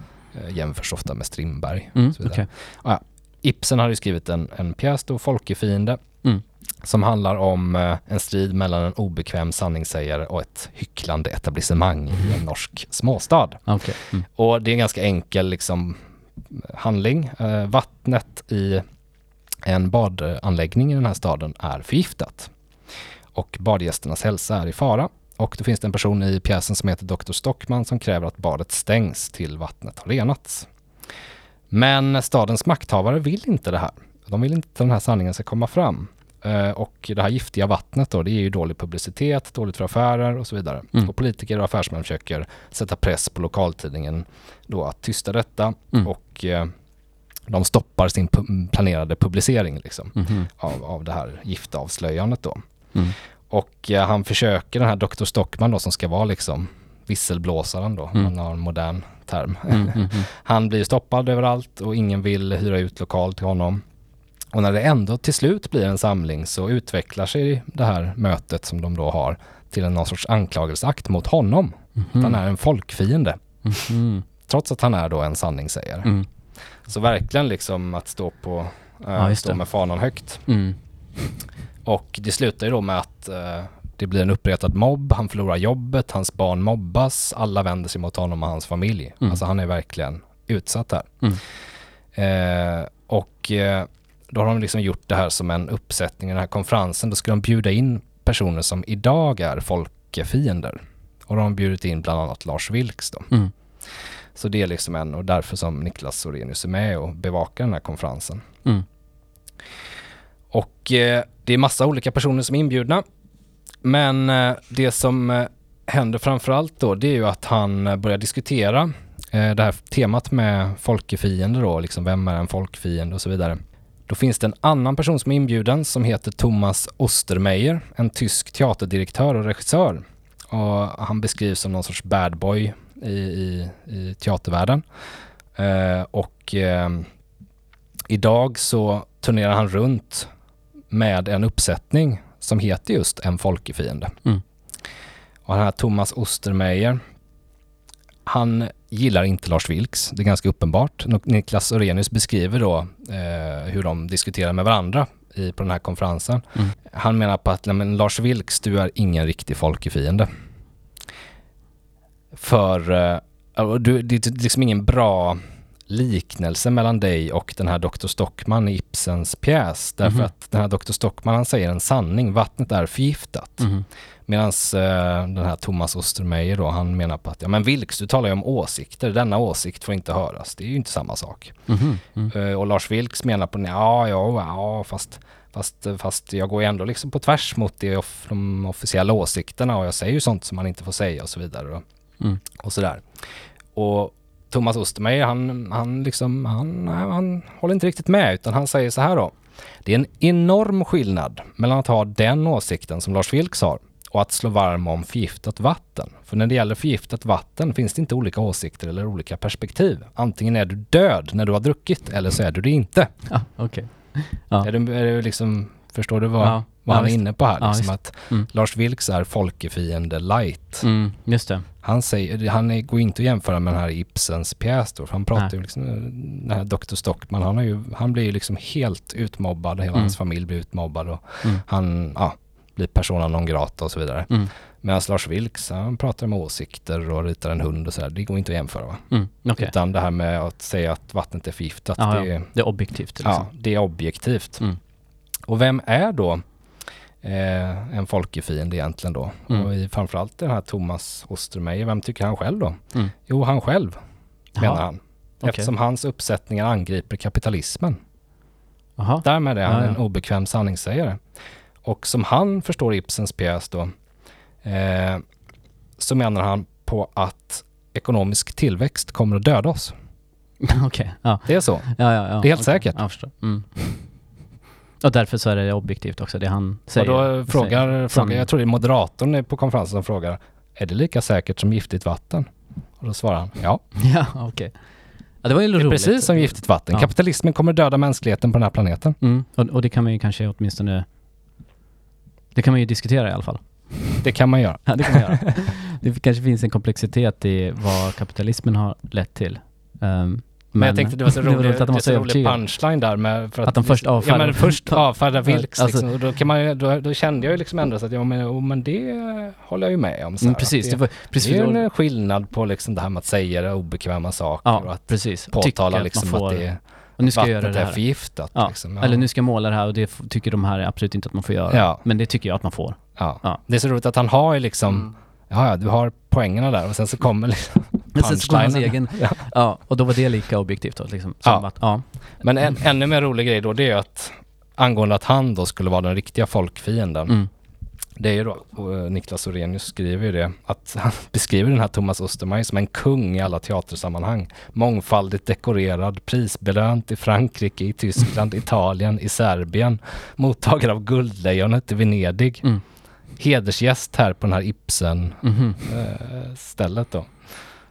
Eh, jämförs ofta med Strindberg. Mm. så vidare. Okej. Ibsen hade ju skrivit en, en pjäs då, Folkefiende, Mm. Som handlar om eh, en strid mellan en obekväm sanningssägare och ett hycklande etablissemang i en norsk småstad. Okej. Mm. Och det är en ganska enkel liksom, handling. Eh, vattnet i en badanläggning i den här staden är förgiftat. Och badgästernas hälsa är i fara. Och då finns det en person i pjäsen som heter Dr. Stockman som kräver att badet stängs till vattnet har renats. Men stadens makthavare vill inte det här. De vill inte att den här sanningen ska komma fram. Eh, Och det här giftiga vattnet då, det är ju dålig publicitet, dåligt för affärer och så vidare. Mm. Och politiker och affärsmän försöker sätta press på lokaltidningen då att tysta detta Mm. och eh, de stoppar sin pu- planerade publicering liksom, Mhm. av, av det här giftavslöjandet då. Mm. Och eh, han försöker, den här Dr. Stockman då som ska vara liksom visselblåsaren då, om Mm. man har en modern term. Mm, mm, mm. Han blir stoppad överallt och ingen vill hyra ut lokal till honom. Och när det ändå till slut blir en samling så utvecklar sig det här mötet som de då har till en någon sorts anklagelseakt mot honom. Att Mhm. han är en folkfiende. Mhm. Trots att han är då en sanningssägare. Mm. Så verkligen liksom att stå på, äh, Ja, stå det. med fanan högt. Mm. Och det slutar ju då med att eh, det blir en uppretad mobb, han förlorar jobbet, hans barn mobbas, alla vänder sig mot honom och hans familj. Mm. Alltså han är verkligen utsatt här. Mm. Eh, och eh, då har de liksom gjort det här som en uppsättning i den här konferensen. Då ska de bjuda in personer som idag är folkefiender. Och de har bjudit in bland annat Lars Vilks då. Mm. Så det är liksom en, och därför som Niklas Sorenius är med och bevakar den här konferensen. Mm. Och eh, det är massa olika personer som är inbjudna. Men eh, det som eh, händer framförallt då, det är ju att han eh, börjar diskutera eh, det här temat med folkefiender då, liksom vem är en folkfiende och så vidare. Då finns det en annan person som är inbjuden som heter Thomas Ostermeier, en tysk teaterdirektör och regissör. Och han beskrivs som någon sorts bad boy i, i, i teatervärlden. Eh, och eh, idag så turnerar han runt med en uppsättning som heter just En folkefiende. Mm. Och den här Thomas Ostermeier, han gillar inte Lars Vilks, det är ganska uppenbart. Niklas Orenius beskriver då eh, hur de diskuterar med varandra i, på den här konferensen. Mm. Han menar på att "Nej, men Lars Vilks, du är ingen riktig folkefiende. För eh, du, det är liksom ingen bra liknelse mellan dig och den här Dr. Stockman i Ibsens pjäs. Därför Mhm. att den här Dr. Stockman han säger en sanning, vattnet är förgiftat. Mhm. Medan eh, den här Thomas Ostermeier då, han menar på att ja men Vilks, du talar ju om åsikter, denna åsikt får inte höras. Det är ju inte samma sak. Mhm. Mm. Eh, och Lars Vilks menar på ja, ja, ja, fast, fast, fast jag går ju ändå liksom på tvärs mot det, off- de officiella åsikterna och jag säger ju sånt som man inte får säga och så vidare. Och, Mm. och sådär. Och Thomas Ostermeier, han, han, liksom, han, han håller inte riktigt med utan han säger så här då. Det är en enorm skillnad mellan att ha den åsikten som Lars Vilks har och att slå varm om förgiftat vatten. För när det gäller förgiftat vatten finns det inte olika åsikter eller olika perspektiv. Antingen är du död när du har druckit eller så är du det inte. Ja, okej. Ja. Är du, är du liksom, förstår du vad, Ja. Vad Ja, han är inne på här? Ja, Liksom att Mm. Lars Vilks är folkefiende light. Mm, just det. Han, säger, han går inte att jämföra med den här Ibsens pjäs då, för han pratar Nej. ju liksom, den här Dr. Stockman, han, har ju, han blir ju liksom helt utmobbad, hela Mm. hans familj blir utmobbad och Mm. han ja, blir persona non grata och så vidare. Mm. Medan Lars Vilks, han pratar med åsikter och ritar en hund och så där, det går inte att jämföra va? Mm. Okej. Utan det här med att säga att vattnet är förgiftat, det, ja. är- Det är objektivt liksom. ja, det är objektivt. Mm. Och vem är då eh, en folkefiende egentligen då? Mm. Och i, framförallt den här Thomas Ostermeier, vem tycker han själv då? Mm. Jo, han själv, menar han. Eftersom hans uppsättningar angriper kapitalismen. Jaha. Därmed är han Ja, ja. en obekväm sanningssägare. Och som han förstår Ibsens pjäs då, eh, så menar han på att ekonomisk tillväxt kommer att döda oss. Okej. Ja. Det är så. Ja, ja, ja. Det är helt Okej. säkert. Jag förstår. Mm. Och därför så är det objektivt också, det han säger. och då frågar, säger. frågar, jag tror det är moderatorn på konferensen som frågar, är det lika säkert som giftigt vatten? Och då svarar han, ja. Ja, okej. Ja, det var ju Det är roligt. precis som giftigt vatten. Ja. Kapitalismen kommer döda mänskligheten på den här planeten. Mm. Och, och det kan man ju kanske åtminstone... Det kan man ju diskutera i alla fall. Det kan man göra. Ja, det kan man göra. det kanske finns en komplexitet i vad kapitalismen har lett till. Ehm, Men, jag tänkte det var så det var rolig, roligt att de var så är så rolig punchline där med... För Att de först avfärdar- Ja men först avfärdar Vilks Alltså- liksom, och då, kan man, då, då kände jag ju liksom ändå så att ja men, oh, men det håller jag ju med om. Så Mm, här, precis, att det det, var, precis. det är en skillnad på liksom det här med att säga obekväma saker och ja, att precis. påtala man liksom får- att det, och nu ska jag göra det är här. förgiftat. Ja, Liksom. Ja. Eller nu ska jag måla det här och det tycker de här absolut inte att man får göra. Ja. Men det tycker jag att man får. Ja. Ja. Det är så roligt att han har ju liksom, Mm. ja ja, du har poängerna där och sen så kommer liksom Men sen så kommer hans egen... Ja. Ja, och då var det lika objektivt då liksom. Som Ja. Att, ja. Men en ännu mer rolig grej då, det är att angående att han då skulle vara den riktiga folkfienden. Mm. Det är ju då, och eh, Niklas Orenius skriver ju det, att han beskriver den här Thomas Ostermeier som en kung i alla teatersammanhang. Mångfaldigt dekorerad, prisbelönt i Frankrike, i Tyskland, Italien, i Serbien. Mottagare av Guldlejonet i Venedig. Mm. Hedersgäst här på den här Mhm. Ibsen-stället då.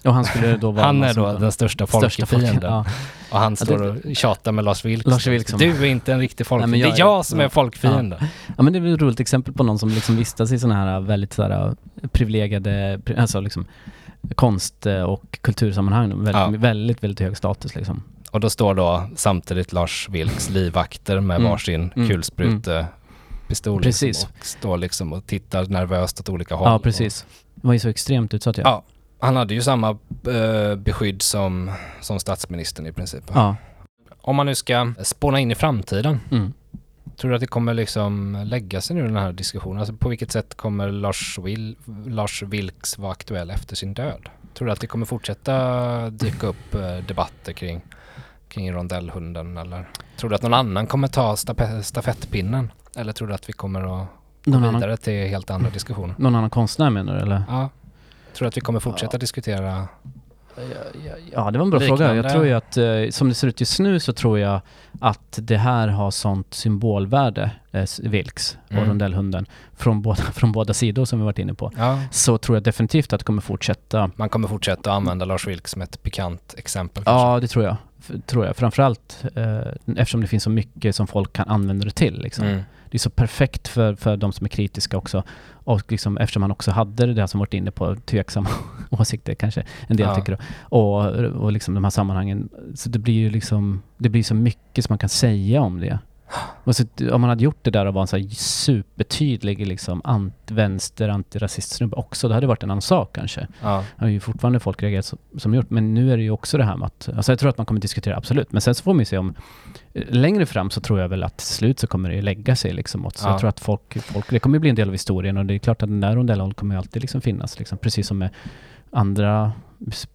Och han skulle då vara Han är då den största folkfienden. Ja. Och han Ja, står och tjatar med Lars Vilks. Lars Vilks som- Du är inte en riktig folkfiende. Det är jag som ja. är folkfiende. ja men det är ett roligt exempel på någon som liksom vistas i sådana här väldigt sådär privilegierade, pri- alltså liksom konst eh, och kultursammanhang. Väldigt, Ja. väldigt, väldigt hög status liksom. Och då står då samtidigt Lars Vilks livvakter med Mm. varsin Mm. kulsprutepistol. Precis. Liksom, och står liksom och tittar nervöst åt olika håll. Ja, precis. Det var ju så extremt utsatt ja. Ja, han hade ju samma eh, beskydd som, som statsministern i princip. Ja. Om man nu ska spåna in i framtiden, Mm. tror du att det kommer liksom lägga sig nu den här diskussionen? Alltså på vilket sätt kommer Lars, Vil Lars Vilks vara aktuell efter sin död? Tror du att det kommer fortsätta dyka upp eh, debatter kring, kring rondellhunden eller tror du att någon annan kommer ta stafettpinnen? Eller tror du att vi kommer att gå Någon, annan, vidare till helt andra diskussioner? någon annan konstnär menar du eller? Ja. Tror du att vi kommer fortsätta Ja. diskutera? Ja, det var en bra fråga. Jag Liknande. tror ju att eh, som det ser ut just nu så tror jag att det här har sånt symbolvärde, eh, Vilks och Mm. rondellhunden, från båda, från båda sidor som vi varit inne på. Ja. Så tror jag definitivt att det kommer fortsätta. Man kommer fortsätta använda Lars Vilks som ett pikant exempel kanske? Ja, det tror jag. F- tror jag. Framförallt eh, eftersom det finns så mycket som folk kan använda det till. Liksom. Mm. Det är så perfekt för, för de som är kritiska också. Och liksom, eftersom man också hade det där som varit inne på, tveksamma åsikter kanske en del Ja. tycker. Och, och liksom de här sammanhangen. Så det blir ju liksom, det blir så mycket som man kan säga om det. Och så, om man hade gjort det där och var en så här supertydlig liksom ant, vänster antirasist-snubbe också, då hade det varit en annan sak kanske. Ja. Det har ju fortfarande folk reagerat som, som gjort, men nu är det ju också det här med att, alltså jag tror att man kommer diskutera absolut, men sen så får man ju se om, eh, längre fram så tror jag väl att till slut så kommer det lägga sig liksom åt, så Ja. jag tror att folk, folk, det kommer bli en del av historien och det är klart att den där rondellen kommer ju alltid liksom finnas, liksom, precis som med andra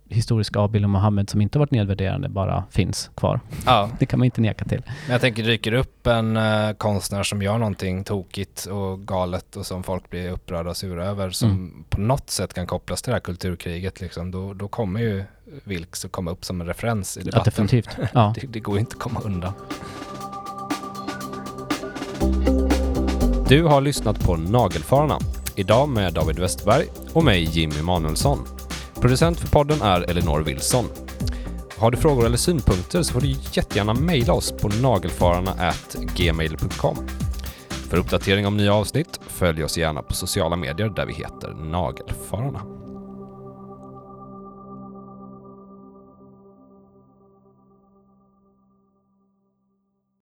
historiska avbilder av Mohammed som inte varit nedvärderande bara finns kvar. ja. Det kan man inte neka till. Men jag tänker dyker upp en uh, konstnär som gör någonting tokigt och galet och som folk blir upprörda och sura över som Mm. på något sätt kan kopplas till det här kulturkriget liksom, då, då kommer ju Vilks att komma upp som en referens i Ja, debatten. definitivt. Ja. Det, det går ju inte att komma undan. Du har lyssnat på Nagelfararna. Idag med David Westberg och mig Jimmy Manuelsson. Producent för podden är Elinor Wilson. Har du frågor eller synpunkter så får du jättegärna mejla oss på nagelfararna.gmail.com. För uppdatering om nya avsnitt, följ oss gärna på sociala medier där vi heter Nagelfararna.